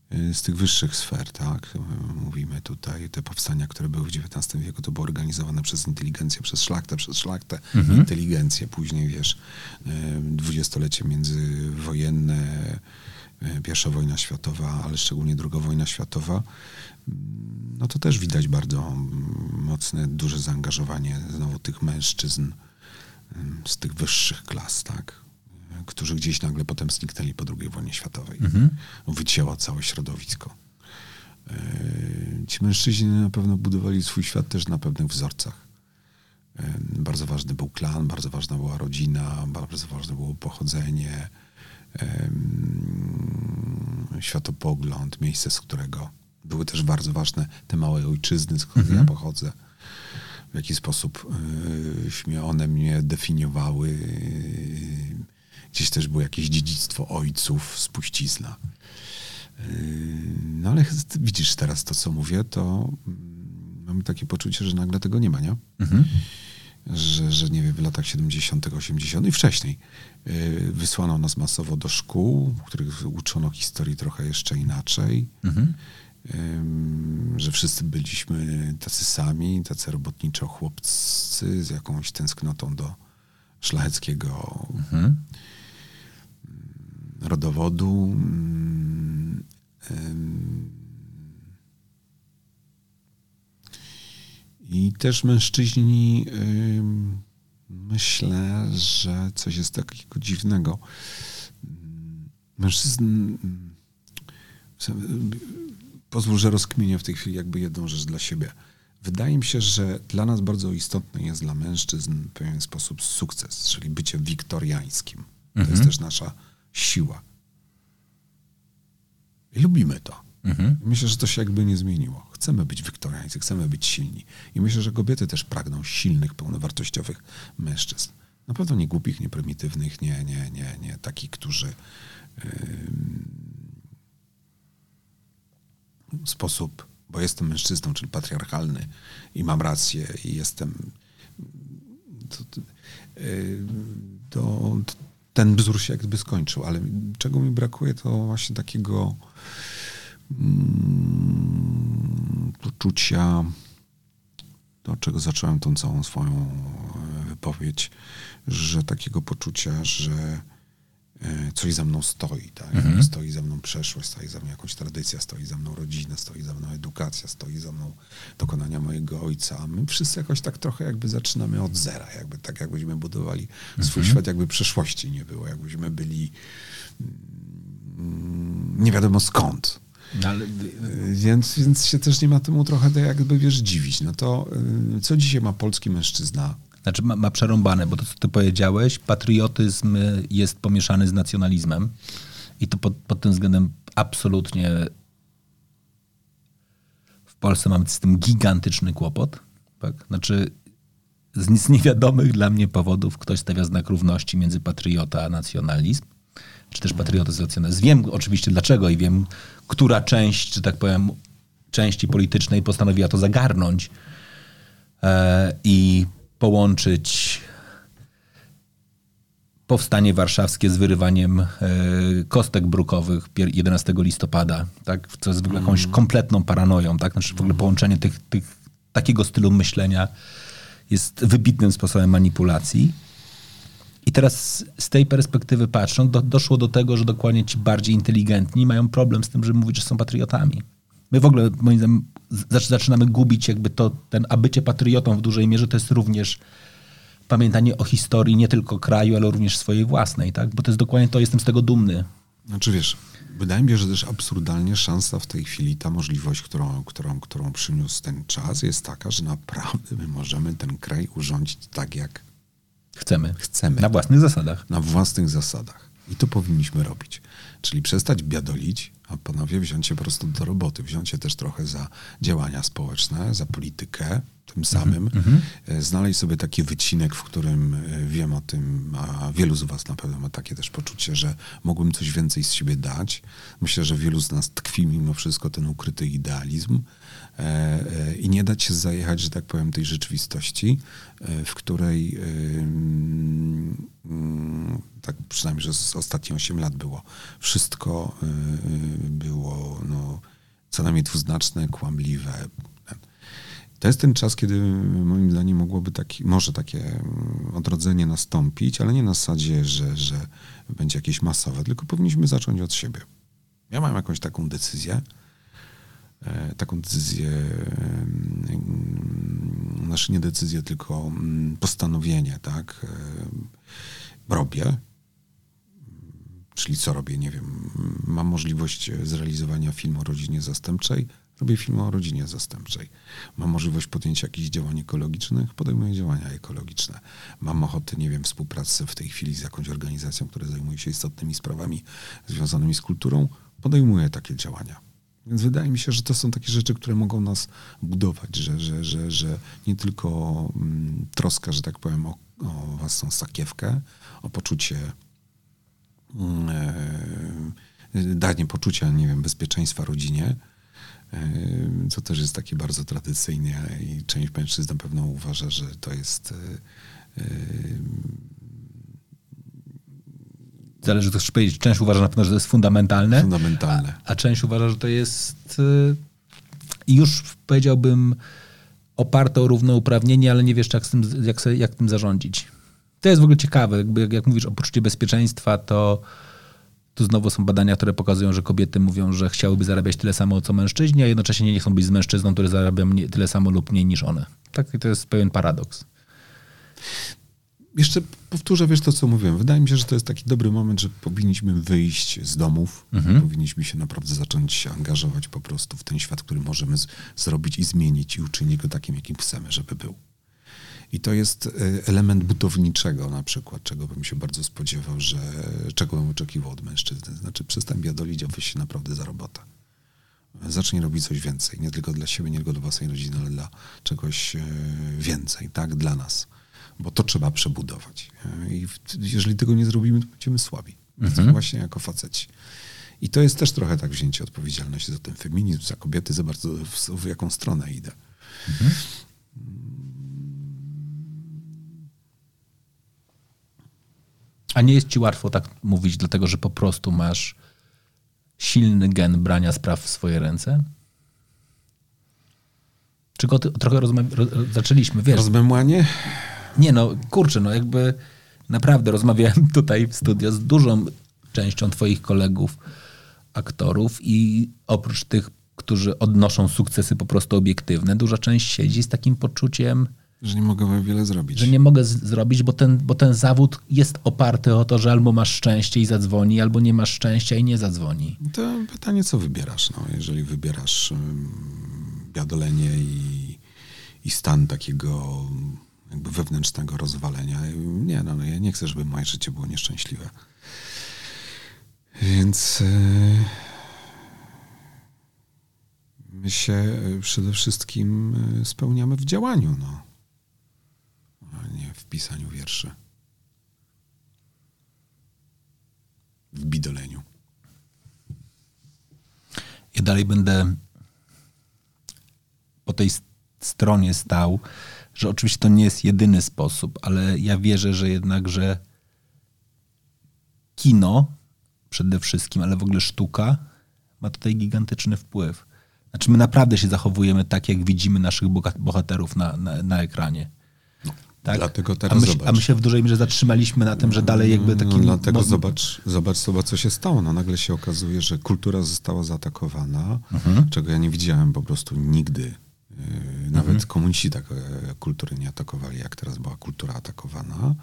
e, z tych wyższych sfer, tak? Mówimy tutaj, te powstania, które były w XIX wieku, to było organizowane przez inteligencję, przez szlachtę, przez szlachtę, mhm. inteligencję. Później, wiesz, e, dwudziestolecie międzywojenne, pierwsza wojna światowa, ale szczególnie druga wojna światowa, no to też widać bardzo mocne, duże zaangażowanie znowu tych mężczyzn z tych wyższych klas, tak? Którzy gdzieś nagle potem zniknęli po II wojnie światowej. Mhm. Wycięła całe środowisko. E, ci mężczyźni na pewno budowali swój świat też na pewnych wzorcach. E, bardzo ważny był klan, bardzo ważna była rodzina, bardzo ważne było pochodzenie, światopogląd, miejsce, z którego były też bardzo ważne te małe ojczyzny, z których mhm. ja pochodzę. W jaki sposób one mnie definiowały, Gdzieś też było jakieś dziedzictwo ojców, spuścizna. Yy, no ale widzisz teraz to, co mówię, to mm, mamy takie poczucie, że nagle tego nie ma, nie? Mhm. Że, że nie wiem, w latach 70., 80. i wcześniej yy, wysłano nas masowo do szkół, w których uczono historii trochę jeszcze inaczej. Mhm. Że wszyscy byliśmy tacy sami, tacy robotniczo chłopcy z jakąś tęsknotą do szlacheckiego mhm rodowodu. Mm, I też mężczyźni, myślę, że coś jest takiego dziwnego. Mężczyzn. Pozwól, że rozkminię w tej chwili jakby jedną rzecz dla siebie. Wydaje mi się, że dla nas bardzo istotny jest dla mężczyzn w pewien sposób sukces, czyli bycie wiktoriańskim. To mhm. jest też nasza siła. I lubimy to. Mhm. Myślę, że to się jakby nie zmieniło. Chcemy być wiktoriańcy, chcemy być silni. I myślę, że kobiety też pragną silnych, pełnowartościowych mężczyzn. Na pewno nie głupich, nie prymitywnych, nie, nie, nie, nie takich, którzy yy, sposób, bo jestem mężczyzną, czyli patriarchalny i mam rację i jestem to, to, yy, to ten bzór się jakby skończył, ale czego mi brakuje, to właśnie takiego mm, poczucia, do czego zacząłem tą całą swoją e, wypowiedź, że takiego poczucia, że coś za mną stoi. Tak? Mhm. Stoi za mną przeszłość, stoi za mną jakąś tradycja, stoi za mną rodzina, stoi za mną edukacja, stoi za mną dokonania mojego ojca. A my wszyscy jakoś tak trochę jakby zaczynamy od zera, jakby tak jakbyśmy budowali mhm. swój świat, jakby przeszłości nie było, jakbyśmy byli mm, nie wiadomo skąd. No, ale... Więc, więc się też nie ma temu trochę jakby, wiesz, dziwić. No to y, co dzisiaj ma polski mężczyzna znaczy ma, ma przerąbane, bo to, co ty powiedziałeś, patriotyzm jest pomieszany z nacjonalizmem i to pod, pod tym względem absolutnie w Polsce mamy z tym gigantyczny kłopot, Tak? Znaczy, z, z niewiadomych dla mnie powodów ktoś stawia znak równości między patriota a nacjonalizm, czy też patriotyzm nacjonalizm. Wiem oczywiście dlaczego i wiem, która część, że tak powiem, części politycznej postanowiła to zagarnąć e, i połączyć powstanie warszawskie z wyrywaniem e, kostek brukowych 11 listopada, tak? co jest w ogóle jakąś kompletną paranoją. Tak? Znaczy w ogóle połączenie tych, tych, takiego stylu myślenia jest wybitnym sposobem manipulacji. I teraz z tej perspektywy patrząc, do, doszło do tego, że dokładnie ci bardziej inteligentni mają problem z tym, żeby mówić, że są patriotami. My w ogóle, moim zdaniem, zaczynamy gubić jakby to, ten, a bycie patriotą w dużej mierze to jest również pamiętanie o historii nie tylko kraju, ale również swojej własnej, tak? Bo to jest dokładnie to, jestem z tego dumny. Znaczy wiesz, wydaje mi się, że też absurdalnie szansa w tej chwili, ta możliwość, którą, którą, którą przyniósł ten czas, jest taka, że naprawdę my możemy ten kraj urządzić tak, jak chcemy. Chcemy. Na własnych zasadach. Na własnych zasadach. I to powinniśmy robić. Czyli przestać biadolić, a panowie wziąć się po prostu do roboty, wziąć się też trochę za działania społeczne, za politykę, tym samym, mm -hmm. znaleźć sobie taki wycinek, w którym e, wiem o tym, a wielu z was na pewno ma takie też poczucie, że mogłem coś więcej z siebie dać. Myślę, że wielu z nas tkwi mimo wszystko ten ukryty idealizm e, i nie dać się zajechać, że tak powiem, tej rzeczywistości, w której tak przynajmniej, że z ostatnie 8 lat było, wszystko było no, co najmniej dwuznaczne, kłamliwe, to jest ten czas, kiedy moim zdaniem mogłoby taki, może takie mm, odrodzenie nastąpić, ale nie na zasadzie, że, że będzie jakieś masowe, tylko powinniśmy zacząć od siebie. Ja mam jakąś taką decyzję, e, taką decyzję, mm, znaczy nie decyzję, tylko mm, postanowienie, tak? E, robię, czyli co robię, nie wiem, mam możliwość zrealizowania filmu o rodzinie zastępczej, Robię film o rodzinie zastępczej. Mam możliwość podjęcia jakichś działań ekologicznych, podejmuję działania ekologiczne. Mam ochotę, nie wiem, współpracy w tej chwili z jakąś organizacją, która zajmuje się istotnymi sprawami związanymi z kulturą, podejmuję takie działania. Więc wydaje mi się, że to są takie rzeczy, które mogą nas budować, że, że, że, że nie tylko mm, troska, że tak powiem, o, o własną sakiewkę, o poczucie, e, danie poczucia, nie wiem, bezpieczeństwa rodzinie, co też jest takie bardzo tradycyjne i część mężczyzn na pewno uważa, że to jest Zależy, co chcesz powiedzieć. Część uważa na pewno, że to jest fundamentalne. Fundamentalne. A, a część uważa, że to jest już powiedziałbym oparte o równouprawnienie, ale nie wiesz, jak, z tym, jak, jak tym zarządzić. To jest w ogóle ciekawe. Jakby, jak, jak mówisz o poczuciu bezpieczeństwa, to tu znowu są badania, które pokazują, że kobiety mówią, że chciałyby zarabiać tyle samo co mężczyźni, a jednocześnie nie chcą być z mężczyzną, który zarabia tyle samo lub mniej niż one. Tak, i to jest pewien paradoks. Jeszcze powtórzę, wiesz to, co mówiłem. Wydaje mi się, że to jest taki dobry moment, że powinniśmy wyjść z domów, mhm. powinniśmy się naprawdę zacząć się angażować po prostu w ten świat, który możemy z- zrobić i zmienić i uczynić go takim, jakim chcemy, żeby był. I to jest e, element budowniczego na przykład, czego bym się bardzo spodziewał, że czego bym oczekiwał od mężczyzny. Znaczy przestań biadolić, a weź się naprawdę za robotę. Zacznij robić coś więcej, nie tylko dla siebie, nie tylko dla własnej rodziny, ale dla czegoś e, więcej, tak, dla nas. Bo to trzeba przebudować. E, I jeżeli tego nie zrobimy, to będziemy słabi. Mhm. Właśnie jako faceci. I to jest też trochę tak wzięcie odpowiedzialności za ten feminizm, za kobiety, za bardzo w, w jaką stronę idę. Mhm. A nie jest ci łatwo tak mówić, dlatego że po prostu masz silny gen brania spraw w swoje ręce? Czego trochę rozma- roz, zaczęliśmy, wiesz. Rozmemłanie? Nie no, kurczę, no jakby naprawdę rozmawiałem tutaj w studio z dużą częścią twoich kolegów, aktorów i oprócz tych, którzy odnoszą sukcesy po prostu obiektywne, duża część siedzi z takim poczuciem że nie mogę wiele zrobić. Że nie mogę zrobić, bo ten, bo ten zawód jest oparty o to, że albo masz szczęście i zadzwoni, albo nie masz szczęścia i nie zadzwoni. To pytanie, co wybierasz? No, jeżeli wybierasz um, biadolenie i, i stan takiego jakby wewnętrznego rozwalenia, nie, no, no ja nie chcę, żeby moje życie było nieszczęśliwe. Więc... Yy my się e, przede wszystkim spełniamy w działaniu, no. Pisaniu wierszy. W bidoleniu. Ja dalej będę po tej stronie stał, że oczywiście to nie jest jedyny sposób, ale ja wierzę, że jednak, że kino przede wszystkim, ale w ogóle sztuka ma tutaj gigantyczny wpływ. Znaczy my naprawdę się zachowujemy tak, jak widzimy naszych bohaterów na, na, na ekranie. Tak? Dlatego teraz a my, zobacz. a my się w dużej mierze zatrzymaliśmy na tym, że dalej jakby takim... No, dlatego zobacz, zobacz, zobacz, co się stało. No, nagle się okazuje, że kultura została zaatakowana, mhm. czego ja nie widziałem po prostu nigdy. Yy, nawet mhm. komuniści tak e, kultury nie atakowali, jak teraz była kultura atakowana.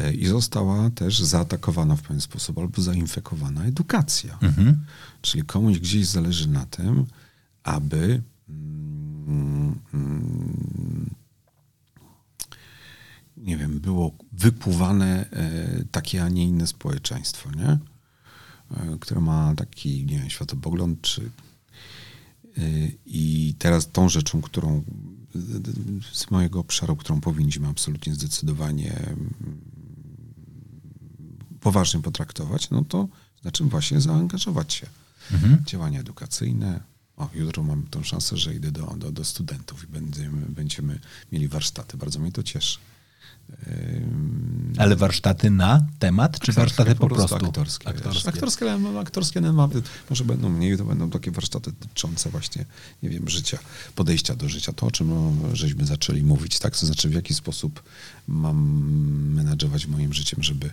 E, I została też zaatakowana w pewien sposób albo zainfekowana edukacja. Mhm. Czyli komuś gdzieś zależy na tym, aby mm, mm, nie wiem, było wypływane e, takie, a nie inne społeczeństwo, nie? E, które ma taki, nie wiem, światopogląd, czy i teraz tą rzeczą, którą z mojego obszaru, którą powinniśmy absolutnie zdecydowanie poważnie potraktować, no to znaczy właśnie zaangażować się mhm. w działania edukacyjne. O, jutro mam tą szansę, że idę do, do, do studentów i będziemy, będziemy mieli warsztaty. Bardzo mnie to cieszy. Ale warsztaty na temat, czy warsztaty po, prostu? Aktorskie. Aktorskie, aktorskie, ale aktorskie mamy, może będą mniej, to będą takie warsztaty dotyczące właśnie, nie wiem, życia, podejścia do życia. To, o czym żeśmy zaczęli mówić, tak? To znaczy, w jaki sposób mam menadżować moim życiem, żeby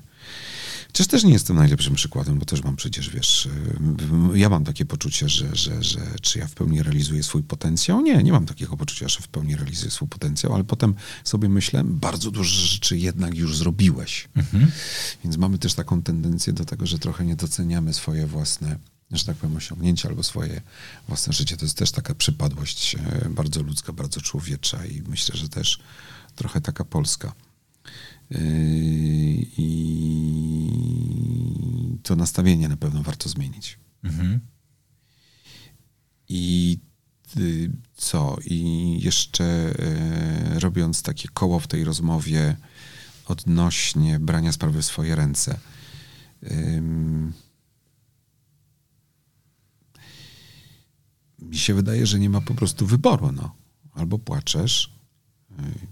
Chociaż też nie jestem najlepszym przykładem, bo też mam przecież, wiesz, y, ja mam takie poczucie, że, że, że czy ja w pełni realizuję swój potencjał? Nie, nie mam takiego poczucia, że w pełni realizuję swój potencjał, ale potem sobie myślę, bardzo dużo rzeczy jednak już zrobiłeś. Mhm. Więc mamy też taką tendencję do tego, że trochę nie doceniamy swoje własne że tak powiem, osiągnięcia albo swoje własne życie. To jest też taka przypadłość e, bardzo ludzka, bardzo człowiecza i myślę, że też trochę taka polska. Yy, I to nastawienie na pewno warto zmienić. Mhm. I y, co? I jeszcze y, robiąc takie koło w tej rozmowie odnośnie brania sprawy w swoje ręce. mi się wydaje, że nie ma po prostu wyboru. No. Albo płaczesz,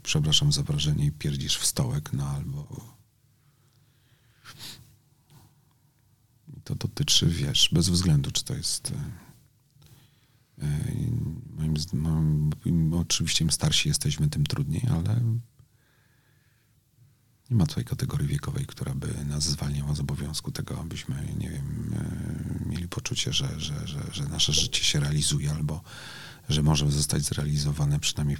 przepraszam za wrażenie, i pierdzisz w stołek, no albo to dotyczy, wiesz, bez względu, czy to jest e, e, moim, moim, oczywiście im starsi jesteśmy, tym trudniej, ale nie ma tutaj kategorii wiekowej, która by nas zwalniała z obowiązku tego, abyśmy, nie wiem, e, mieli poczucie, że, że, że, że nasze życie się realizuje albo że może zostać zrealizowane przynajmniej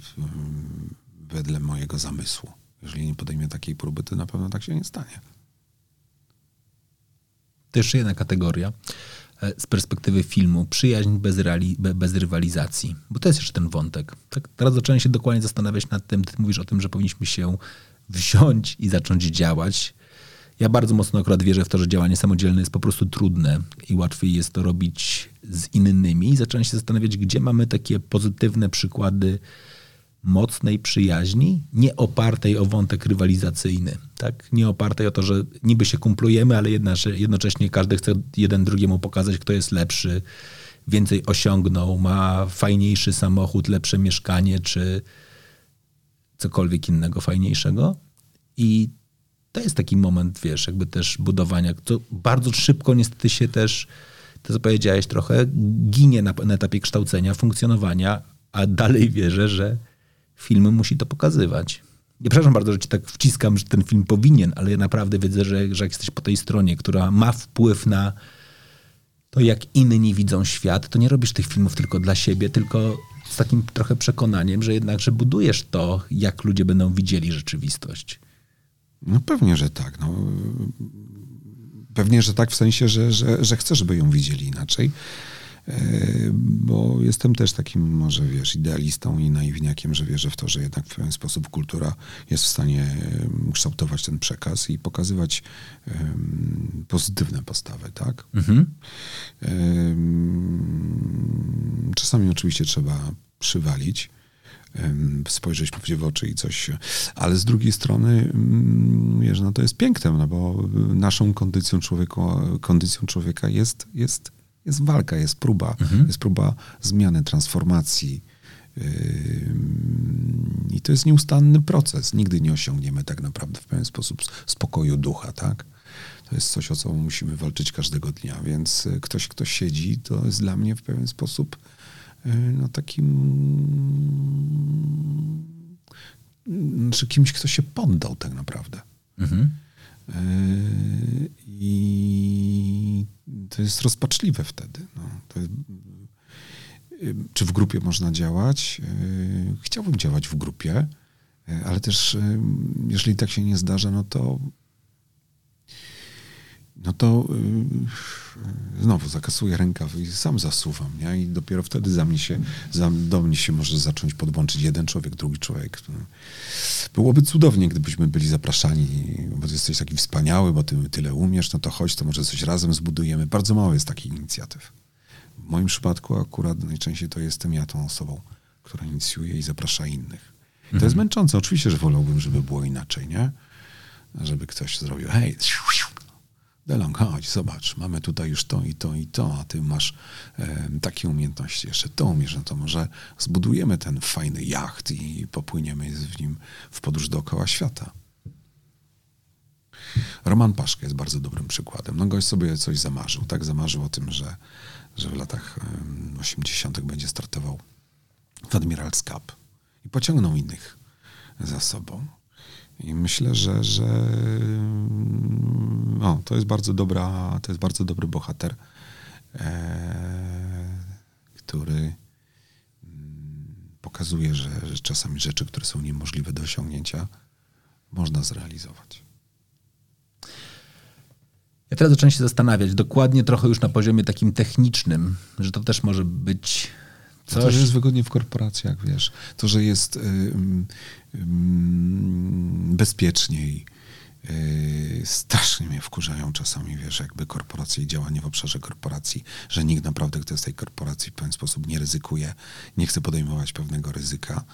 wedle mojego zamysłu. Jeżeli nie podejmie takiej próby, to na pewno tak się nie stanie. To jeszcze jedna kategoria e, z perspektywy filmu. Przyjaźń bez, reali, bez rywalizacji. Bo to jest jeszcze ten wątek. Tak, teraz zacząłem się dokładnie zastanawiać nad tym. Ty mówisz o tym, że powinniśmy się wziąć i zacząć działać. Ja bardzo mocno akurat wierzę w to, że działanie samodzielne jest po prostu trudne i łatwiej jest to robić z innymi. I zacząłem się zastanawiać, gdzie mamy takie pozytywne przykłady mocnej przyjaźni, nie opartej o wątek rywalizacyjny. Tak? Nie opartej o to, że niby się kumplujemy, ale jednocześnie każdy chce jeden drugiemu pokazać, kto jest lepszy, więcej osiągnął, ma fajniejszy samochód, lepsze mieszkanie, czy cokolwiek innego fajniejszego. I to jest taki moment, wiesz, jakby też budowania, to bardzo szybko niestety się też, to co powiedziałeś trochę, ginie na, na etapie kształcenia, funkcjonowania, a dalej wierzę, że film musi to pokazywać. Ja przepraszam bardzo, że ci tak wciskam, że ten film powinien, ale ja naprawdę widzę, że, że jak jesteś po tej stronie, która ma wpływ na to, jak inni widzą świat, to nie robisz tych filmów tylko dla siebie, tylko z takim trochę przekonaniem, że jednak, że budujesz to, jak ludzie będą widzieli rzeczywistość. No pewnie, że tak. No, pewnie, że tak w sensie, że, że, że chcę, żeby ją widzieli inaczej. Bo jestem też takim może, wiesz, idealistą i naiwniakiem, że wierzę w to, że jednak w pewien sposób kultura jest w stanie kształtować ten przekaz i pokazywać pozytywne postawy, tak? Mhm. Czasami oczywiście trzeba przywalić, spojrzeć prawdzie w oczy i coś, ale z drugiej strony, mm, wiesz, no to jest piękne, no bo naszą kondycją człowieka, kondycją człowieka jest, jest, jest walka, jest próba, jest próba zmiany, transformacji. I to jest nieustanny proces. Nigdy nie osiągniemy tak naprawdę w pewien sposób spokoju ducha, tak? To jest coś, o co musimy walczyć każdego dnia, więc y, ktoś, kto siedzi, to jest dla mnie w pewien sposób y, no takim znaczy kimś, kto się poddał tak naprawdę. Mhm. Yy, I to jest rozpaczliwe wtedy. No, yy, czy w grupie można działać? Yy, Chciałbym działać w grupie, ale też jeżeli tak się nie zdarza, no to no to yy, znowu zakasuję rękaw i sam zasuwam, nie? I dopiero wtedy za mnie się, za, do mnie się może zacząć podłączyć jeden człowiek, drugi człowiek. Byłoby cudownie, gdybyśmy byli zapraszani, bo ty jesteś taki wspaniały, bo ty tyle umiesz, no to chodź, to może coś razem zbudujemy. Bardzo mało jest takich inicjatyw. W moim przypadku akurat najczęściej to jestem ja tą osobą, która inicjuje i zaprasza innych. I To jest męczące. Oczywiście, że wolałbym, żeby było inaczej, nie? Żeby ktoś zrobił, hej, Delong, chodź, zobacz, mamy tutaj już to i to i to, a ty masz e, takie umiejętności, jeszcze to umiesz, no to może zbudujemy ten fajny jacht i popłyniemy w nim w podróż dookoła świata. Roman Paszka jest bardzo dobrym przykładem. No gość sobie coś zamarzył, tak zamarzył o tym, że, że w latach em, 80. będzie startował w Admiral's Cup i pociągnął innych za sobą. I myślę, że, że o, to jest bardzo dobra, to jest bardzo dobry bohater, e, który mm, pokazuje, że, że czasami rzeczy, które są niemożliwe do osiągnięcia, można zrealizować. Ja teraz zacząłem się zastanawiać, dokładnie trochę już na poziomie takim technicznym, że to też może być To, coś... że jest wygodnie w korporacjach, wiesz, to, że jest ym, ym, bezpieczniej. Yy, strasznie mnie wkurzają czasami, wiesz, jakby korporacje i działanie w obszarze korporacji, że nikt naprawdę, kto jest tej korporacji w pewien sposób nie ryzykuje, nie chce podejmować pewnego ryzyka,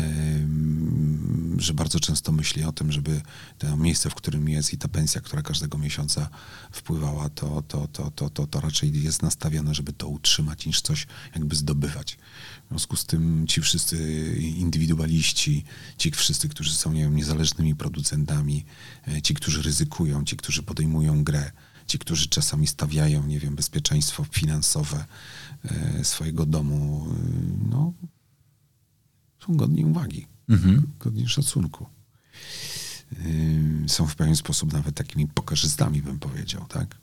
Ym, że bardzo często myśli o tym, żeby to miejsce, w którym jest i ta pensja, która każdego miesiąca wpływała, to, to, to, to, to, to raczej jest nastawione, żeby to utrzymać, niż coś jakby zdobywać. W związku z tym ci wszyscy indywidualiści, ci wszyscy, którzy są nie wiem, niezależnymi producentami, e, ci, którzy ryzykują, ci, którzy podejmują grę, ci, którzy czasami stawiają, nie wiem, bezpieczeństwo finansowe e, swojego domu, e, no, są godni uwagi, godni szacunku. Są w pewien sposób nawet takimi pokarzystami, bym powiedział, tak?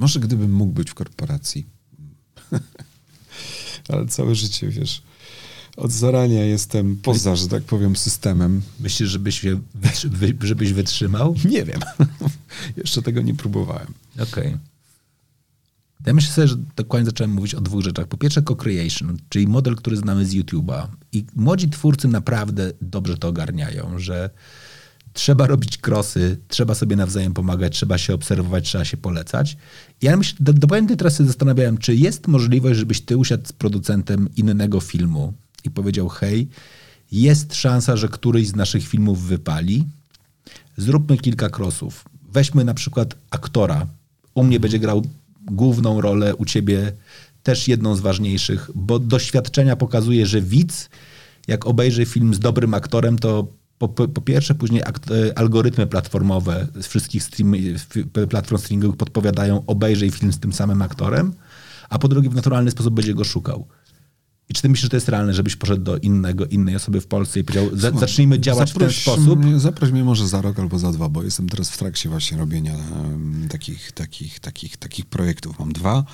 Może gdybym mógł być w korporacji, ale całe życie, wiesz, od zarania jestem poza, że tak powiem, systemem. Myślisz, żebyś, żebyś wytrzymał? Nie wiem. Jeszcze tego nie próbowałem. Okej. Ja myślę sobie, że dokładnie zacząłem mówić o dwóch rzeczach. Po pierwsze co-creation, czyli model, który znamy z YouTube'a. I młodzi twórcy naprawdę dobrze to ogarniają, że trzeba robić krosy, trzeba sobie nawzajem pomagać, trzeba się obserwować, trzeba się polecać. Ja myślę, do, dokładnie teraz się zastanawiałem, czy jest możliwość, żebyś ty usiadł z producentem innego filmu i powiedział, hej, jest szansa, że któryś z naszych filmów wypali, zróbmy kilka krosów. Weźmy na przykład aktora. U mnie będzie grał główną rolę, u ciebie też jedną z ważniejszych, bo doświadczenia pokazuje, że widz, jak obejrzy film z dobrym aktorem, to po, po, po pierwsze, później e, algorytmy platformowe z wszystkich stream, platform streamingowych podpowiadają, obejrzyj film z tym samym aktorem, a po drugie, w naturalny sposób będzie go szukał. I czy ty myślisz, że to jest realne, żebyś poszedł do innego, innej osoby w Polsce i powiedział, za, zacznijmy działać w ten sposób? Mnie, zaproś mnie może za rok albo za dwa, bo jestem teraz w trakcie właśnie robienia um, takich, takich, takich, takich projektów. Mam dwa.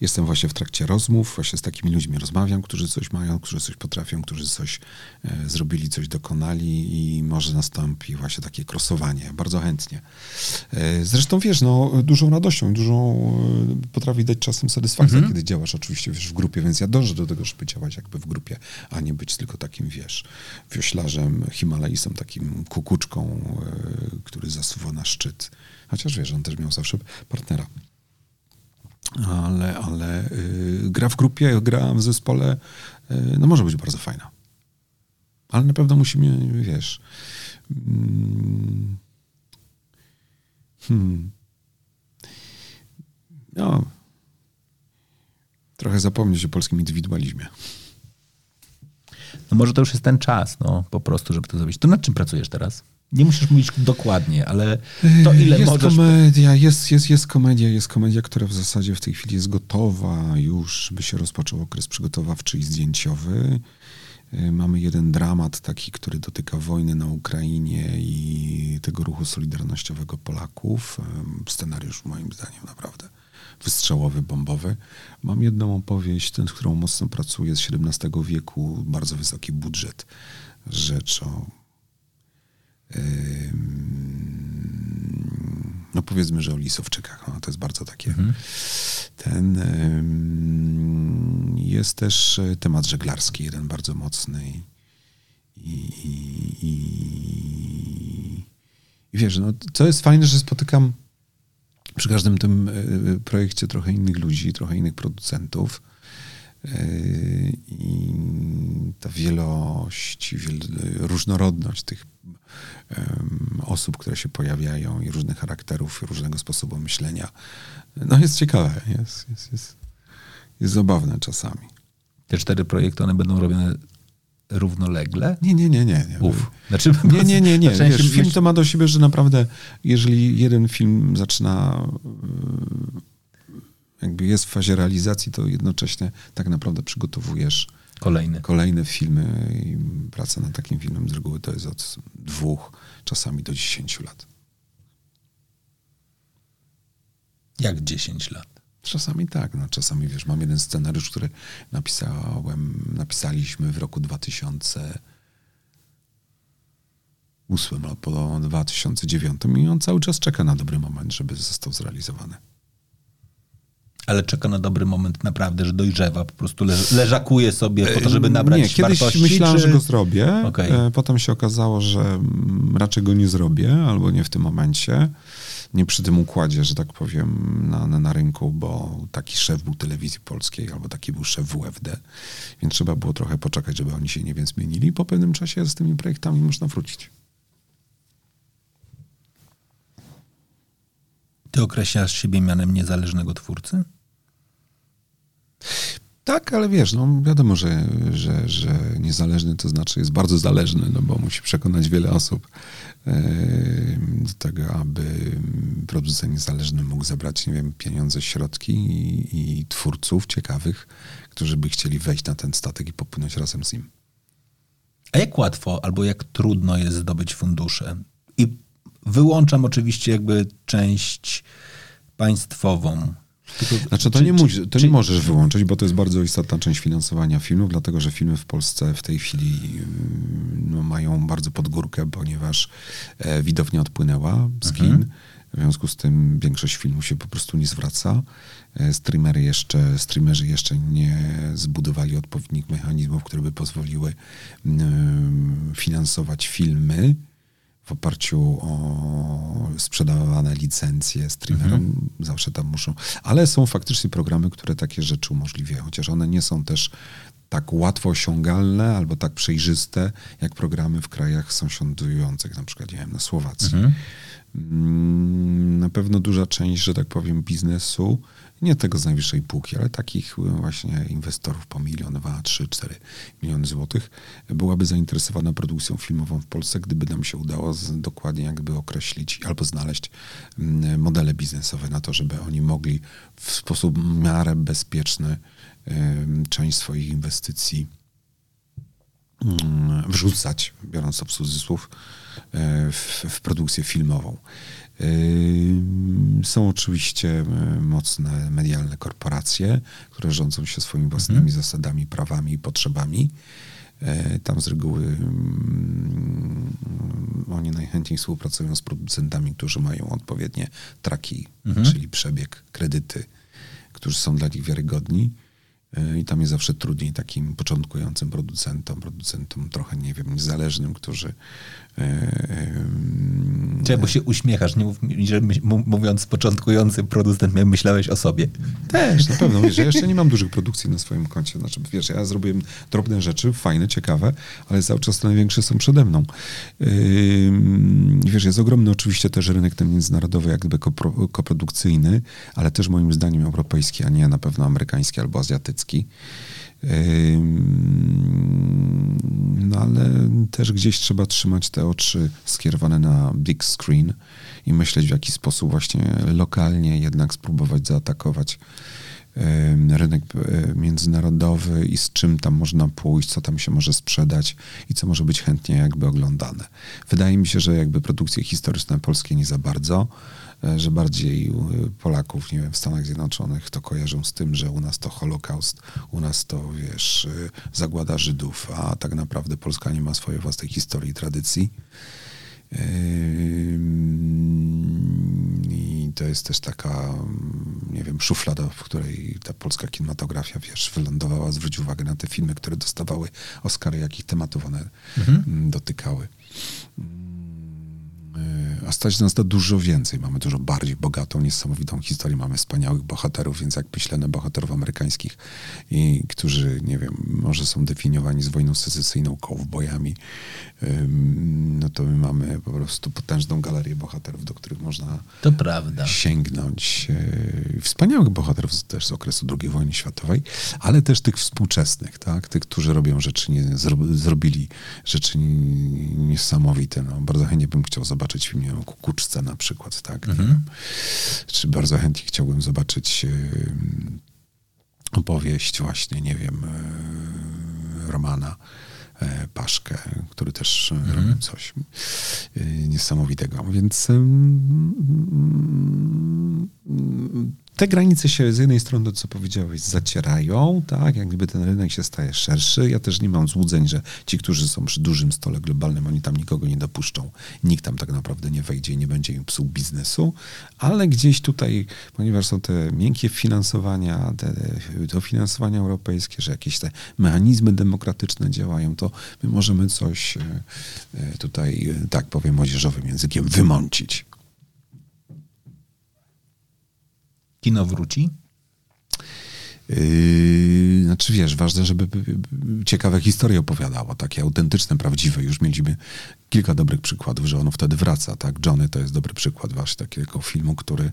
Jestem właśnie w trakcie rozmów, właśnie z takimi ludźmi rozmawiam, którzy coś mają, którzy coś potrafią, którzy coś e, zrobili, coś dokonali i może nastąpi właśnie takie krosowanie. Bardzo chętnie. E, zresztą wiesz, no, dużą radością, dużą e, potrafi dać czasem satysfakcję, mhm. kiedy działasz oczywiście wiesz, w grupie, więc ja dążę do tego, żeby działać jakby w grupie, a nie być tylko takim, wiesz, wioślarzem, Himalajsem, takim kukuczką, e, który zasuwa na szczyt. Chociaż wiesz, on też miał zawsze partnera ale, ale y, gra w grupie, gra w zespole, y, no może być bardzo fajna. Ale na pewno musimy, wiesz... Mm, hmm, no, trochę zapomnieć o polskim indywidualizmie. No może to już jest ten czas, no po prostu, żeby to zrobić. To nad czym pracujesz teraz? Nie musisz mówić dokładnie, ale to ile jest możesz... Komedia, jest, jest, jest komedia, jest komedia, która w zasadzie w tej chwili jest gotowa już, by się rozpoczął okres przygotowawczy i zdjęciowy. Y, mamy jeden dramat taki, który dotyka wojny na Ukrainie i tego ruchu solidarnościowego Polaków. Y, scenariusz moim zdaniem naprawdę wystrzałowy, bombowy. Mam jedną opowieść, tę, którą mocno pracuję z XVII wieku, bardzo wysoki budżet. Rzecz o no powiedzmy, że o Lisowczykach. No, to jest bardzo takie. Mhm. Ten jest też e, temat żeglarski, jeden bardzo mocny. I, i, i, i wiesz, no, co jest fajne, że spotykam przy każdym tym e, projekcie trochę innych ludzi, trochę innych producentów. E, I ta wielość, różnorodność tych osób, które się pojawiają i różnych charakterów, i różnego sposobu myślenia. No jest ciekawe, jest, jest, jest, jest zabawne czasami. Te cztery projekty, one będą robione równolegle? Nie, nie, nie, nie. nie. Uf. Znaczy, nie, nie, nie, nie. Wiesz, film to ma do siebie, że naprawdę jeżeli jeden film zaczyna jakby jest w fazie realizacji, to jednocześnie tak naprawdę przygotowujesz Kolejny. Kolejne filmy i praca nad takim filmem z reguły to jest od dwóch, czasami do dziesięciu lat. Jak dziesięć lat? Czasami tak, no czasami wiesz, mam jeden scenariusz, który napisałem, napisaliśmy w roku 2008 albo 2009 i on cały czas czeka na dobry moment, żeby został zrealizowany ale czeka na dobry moment naprawdę, że dojrzewa, po prostu leżakuje sobie po to, żeby nabrać nie, kiedyś wartości, myślałem, czy... że go zrobię. Okay. E, potem się okazało, że mm, raczej go nie zrobię, albo nie w tym momencie. Nie przy tym układzie, że tak powiem, na, na, na rynku, bo taki szef był telewizji polskiej, albo taki był szef WFD, więc trzeba było trochę poczekać, żeby oni się nie wiem zmienili. Po pewnym czasie z tymi projektami można wrócić. Ty określasz siebie mianem niezależnego twórcy? Tak, ale wiesz, no wiadomo, że, że, że niezależny to znaczy jest bardzo zależny, no bo musi przekonać wiele osób do tego, aby producent niezależny mógł zebrać, nie wiem, pieniądze, środki i, i twórców ciekawych, którzy by chcieli wejść na ten statek i popłynąć razem z nim. A jak łatwo albo jak trudno jest zdobyć fundusze? I wyłączam oczywiście jakby część państwową tylko, znaczy, to, czy, nie, czy, to czy, nie możesz wyłączyć, bo to jest bardzo istotna część finansowania filmów, dlatego że filmy w Polsce w tej chwili mm, no, mają bardzo podgórkę, ponieważ e, widownia odpłynęła z kin. Mhm. W związku z tym większość filmów się po prostu nie zwraca. E, streamery jeszcze, streamerzy jeszcze nie zbudowali odpowiednich mechanizmów, które by pozwoliły mm, finansować filmy w oparciu o sprzedawane licencje streamerom, mhm. zawsze tam muszą. Ale są faktycznie programy, które takie rzeczy umożliwiają, chociaż one nie są też tak łatwo osiągalne albo tak przejrzyste, jak programy w krajach sąsiadujących, na przykład nie wiem, na Słowacji. Mhm. Mm, na pewno duża część, że tak powiem, biznesu nie tego z najwyższej półki, ale takich właśnie inwestorów po milion, dwa, trzy, cztery miliony złotych byłaby zainteresowana produkcją filmową w Polsce, gdyby nam się udało z, dokładnie jakby określić albo znaleźć mm, modele biznesowe na to, żeby oni mogli w sposób miarę bezpieczny część swoich inwestycji mm, wrzucać, biorąc to w cudzysłów, w, w produkcję filmową. Są oczywiście mocne medialne korporacje, które rządzą się swoimi własnymi mhm. zasadami, prawami i potrzebami. E, tam z reguły oni najchętniej współpracują z producentami, którzy mają odpowiednie traki, mhm. czyli przebieg, kredyty, którzy są dla nich wiarygodni. E, I tam jest zawsze trudniej takim początkującym producentom, producentom trochę, nie wiem, niezależnym, którzy Czemu się uśmiechasz, nie mów, że mówiąc początkujący producent, myślałeś o sobie? Też, na pewno. Wiesz, ja jeszcze nie mam dużych produkcji na swoim koncie. Znaczy, wiesz, ja zrobiłem drobne rzeczy, fajne, ciekawe, ale cały czas te największe są przede mną. Wiesz, jest ogromny oczywiście też rynek ten międzynarodowy, jakby kopro, koprodukcyjny, ale też moim zdaniem europejski, a nie na pewno amerykański albo azjatycki. No ale też gdzieś trzeba trzymać te oczy skierowane na big screen i myśleć w jaki sposób właśnie lokalnie jednak spróbować zaatakować rynek e, międzynarodowy i z czym tam można pójść, co tam się może sprzedać i co może być chętnie jakby oglądane. Wydaje mi się, że jakby produkcje historyczne polskie nie za bardzo. E, że bardziej Polaków, nie wiem, w Stanach Zjednoczonych to kojarzą z tym, że u nas to Holokaust, u nas to, wiesz, e, zagłada Żydów, a tak naprawdę Polska nie ma swojej własnej historii i tradycji. I to jest też taka, nie wiem, szuflada, w której ta polska kinematografia, wiesz, wylądowała. Zwróć uwagę na te filmy, które dostawały Oscary, jakich tematów one mhm. dotykały. A stać nas to dużo więcej. Mamy dużo bardziej bogatą, niesamowitą historię. Mamy wspaniałych bohaterów, więc jak myślę na bohaterów amerykańskich, i którzy, nie wiem, może są definiowani z wojną secesyjną, kołwbojami, no to my mamy po prostu potężną galerię bohaterów, do których można to prawda. sięgnąć. E, wspaniałych bohaterów też z okresu II wojny światowej, ale też tych współczesnych, tak? Tych, którzy robią rzeczy, nie, zrobili rzeczy niesamowite. No, bardzo chętnie bym chciał zobaczyć film, nie wiem, Kukuczce na przykład, tak? Mhm. Czy bardzo chętnie chciałbym zobaczyć opowieść właśnie, nie wiem, e, Romana E, Paszkę, który też mm. robił coś niesamowitego. Więc te granice się z jednej strony, co powiedziałeś, zacierają, tak, jak gdyby ten rynek się staje szerszy. Ja też nie mam złudzeń, że ci, którzy są przy dużym stole globalnym, oni tam nikogo nie dopuszczą. Nikt tam tak naprawdę nie wejdzie i nie będzie im psuł biznesu, ale gdzieś tutaj, ponieważ są te miękkie finansowania, te dofinansowania europejskie, że jakieś te mechanizmy demokratyczne działają, to my możemy coś e, tutaj, e, tak powiem młodzieżowym językiem, wymącić. Кина Вручи, Yy, znaczy wiesz, ważne, żeby ciekawe historie opowiadało, takie autentyczne, prawdziwe. Już mieliśmy kilka dobrych przykładów, że ono wtedy wraca, tak? Johnny to jest dobry przykład właśnie takiego filmu, który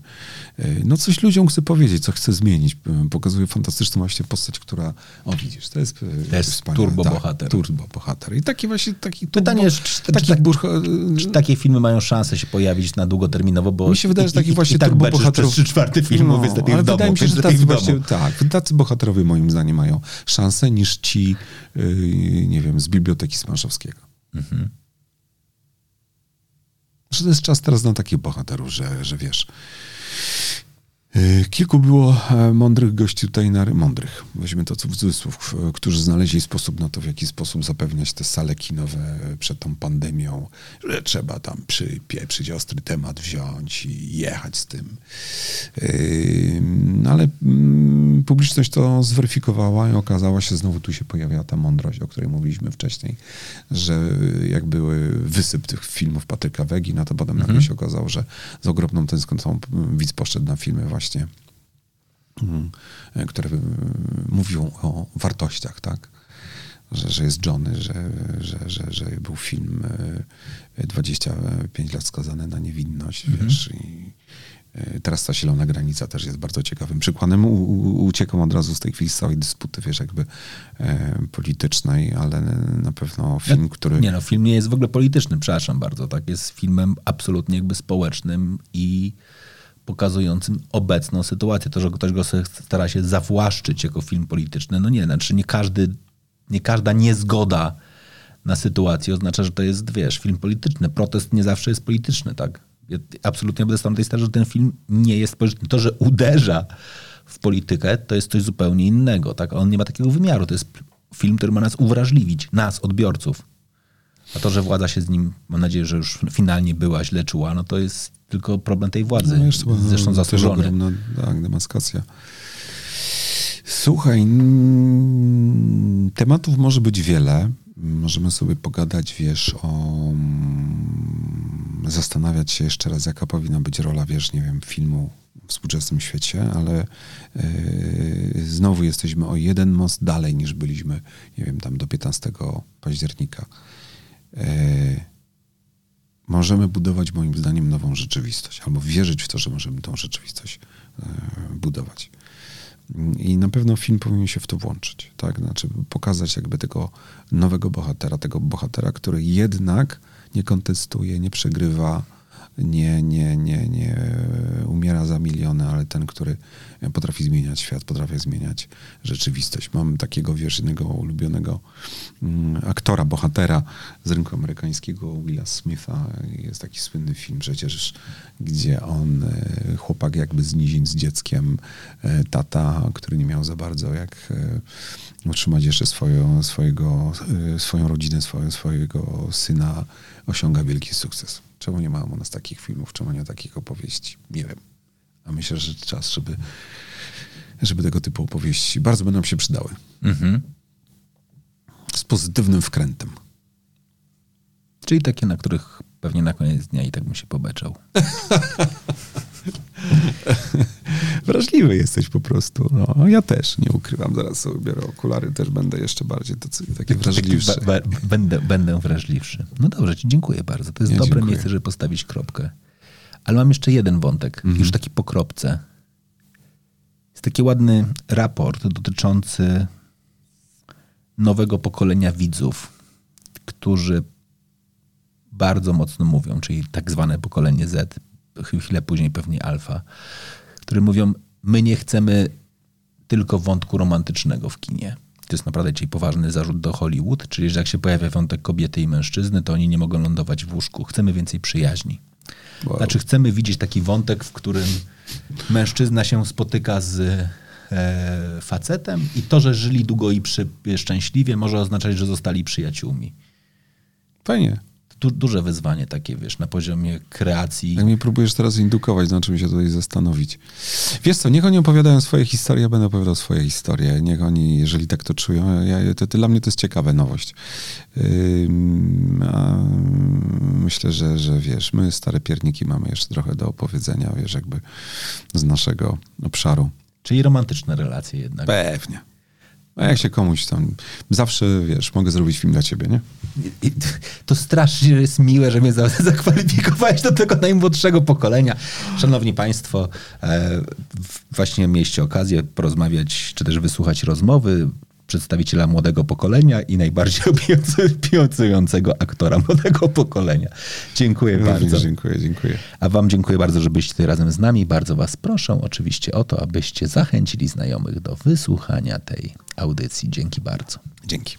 yy, no coś ludziom chce powiedzieć, co chce zmienić. Pokazuje fantastyczną właśnie postać, która, o widzisz, to jest, yy, to jest turbo tak, bohater. Turbo bohater. I taki właśnie taki Pytanie jest, czy, taki, czy, tak, czy, takie filmy mają szansę się pojawić na długoterminowo, bo mi się wydaje, że taki i, właśnie i, tak turbo bohaterów... przez trzy czwarte filmów no, jest lepiej w domu. Wydaje mi się, że tacy właśnie, tak, tacy bohaterowie moim zdaniem mają szansę niż ci, yy, nie wiem, z Biblioteki Smarzowskiego. Mhm. Że to jest czas teraz na takich bohaterów, że, że wiesz, kilku było e, mądrych gości tutaj, na, mądrych, weźmy to co w cudzysłów, którzy znaleźli sposób na to, w jaki sposób zapewniać te sale kinowe przed tą pandemią, że trzeba tam przypieprzyć ostry temat wziąć i jechać z tym. No ale mm, publiczność to zweryfikowała i okazała się, znowu tu się pojawia ta mądrość, o której mówiliśmy wcześniej, że jak były wysyp tych filmów Patryka Wegi, no to potem mhm. nagle się okazało, że z ogromną tęsknotą widz poszedł na filmy właśnie właśnie, mm, które mówią o wartościach, tak? Że, że jest Johnny, że, że, że, że był film 25 e, lat skazany na niewinność, mhm. wiesz, i e, Teraz ta zielona granica też jest bardzo ciekawym przykładem. U, u, uciekam od razu z tej chwili z całej dysputy, wiesz, jakby e, politycznej, ale na pewno film, który... Nie no, film nie jest w ogóle polityczny, przepraszam bardzo, tak? Jest filmem absolutnie jakby społecznym i pokazującym obecną sytuację. To, że ktoś go stara się zawłaszczyć jako film polityczny, no nie, znaczy nie każdy, nie każda niezgoda na sytuację oznacza, że to jest, wiesz, film polityczny. Protest nie zawsze jest polityczny, tak? Ja absolutnie będę stał tej strony, że ten film nie jest polityczny. To, że uderza w politykę, to jest coś zupełnie innego, tak? On nie ma takiego wymiaru. To jest film, który ma nas uwrażliwić, nas, odbiorców. A to, że władza się z nim, mam nadzieję, że już finalnie była źle czuła, no to jest tylko problem tej władzy. No, to Zresztą zasłużony. Ogromna, tak, demaskacja. Słuchaj, tematów może być wiele. Możemy sobie pogadać, wiesz, o... zastanawiać się jeszcze raz, jaka powinna być rola, wiesz, nie wiem, filmu w współczesnym świecie, ale yy, znowu jesteśmy o jeden most dalej niż byliśmy, nie wiem, tam do 15 października. Yy, możemy budować moim zdaniem nową rzeczywistość, albo wierzyć w to, że możemy tą rzeczywistość yy, budować. I na pewno film powinien się w to włączyć, tak? Znaczy pokazać jakby tego nowego bohatera, tego bohatera, który jednak nie kontestuje, nie przegrywa, nie, nie, nie, nie umiera za miliony, ale ten, który potrafi zmieniać świat, potrafi zmieniać rzeczywistość. Mam takiego, wiesz, jednego ulubionego mm, aktora, bohatera z rynku amerykańskiego, Willa Smitha. Jest taki słynny film przecież, gdzie on, e, chłopak jakby z nizin z dzieckiem, e, tata, który nie miał za bardzo jak e, utrzymać jeszcze swoją, swojego, swoją rodzinę, swojego, swojego syna, osiąga wielki sukces. Czemu nie ma u nas takich filmów, czemu nie ma takich opowieści? Nie wiem. A myślę, że czas, żeby, żeby tego typu opowieści bardzo będą się przydały. Mhm. Z pozytywnym wkrętem. Czyli takie, na których pewnie na koniec dnia i tak bym się pobeczał. Wrażliwy jesteś po prostu. No, ja też, nie ukrywam. Zaraz sobie biorę okulary, też będę jeszcze bardziej taki wrażliwszy. będę, będę wrażliwszy. No dobrze, ci dziękuję bardzo. To jest ja dobre dziękuję. miejsce, żeby postawić kropkę. Ale mam jeszcze jeden wątek, mhm. już taki po kropce. Jest taki ładny raport dotyczący nowego pokolenia widzów, którzy bardzo mocno mówią, czyli tak zwane pokolenie Z, chwilę później pewnie alfa, które mówią, my nie chcemy tylko wątku romantycznego w kinie. To jest naprawdę dzisiaj poważny zarzut do Hollywood, czyli że jak się pojawia wątek kobiety i mężczyzny, to oni nie mogą lądować w łóżku. Chcemy więcej przyjaźni. Wow. Znaczy chcemy widzieć taki wątek, w którym mężczyzna się spotyka z e, facetem i to, że żyli długo i przy, szczęśliwie może oznaczać, że zostali przyjaciółmi. Fajnie du duże wyzwanie takie, wiesz, na poziomie kreacji. Jak mnie próbujesz teraz indukować, na czym się tutaj zastanowić. Wiesz co, niech oni opowiadają swoje historie, ja będę opowiadał swoje historie. Niech oni, jeżeli tak to czują, ja, to, to dla mnie to jest ciekawa nowość. Yy, myślę, że, że wiesz, my stare pierniki mamy jeszcze trochę do opowiedzenia, wiesz, jakby z naszego obszaru. Czyli romantyczne relacje jednak. Pewnie. A jak się komuś tam... Zawsze, wiesz, mogę zrobić film dla ciebie, nie? I to strasznie jest miłe, że mnie zakwalifikowałeś do tego najmłodszego pokolenia. Szanowni Państwo, e, właśnie mieliście okazję porozmawiać, czy też wysłuchać rozmowy przedstawiciela młodego pokolenia i najbardziej obiecującego aktora młodego pokolenia. Dziękuję Również bardzo. Dziękuję, dziękuję. A wam dziękuję bardzo, że byliście tutaj razem z nami. Bardzo was proszę oczywiście o to, abyście zachęcili znajomych do wysłuchania tej audycji. Dzięki bardzo. Dzięki.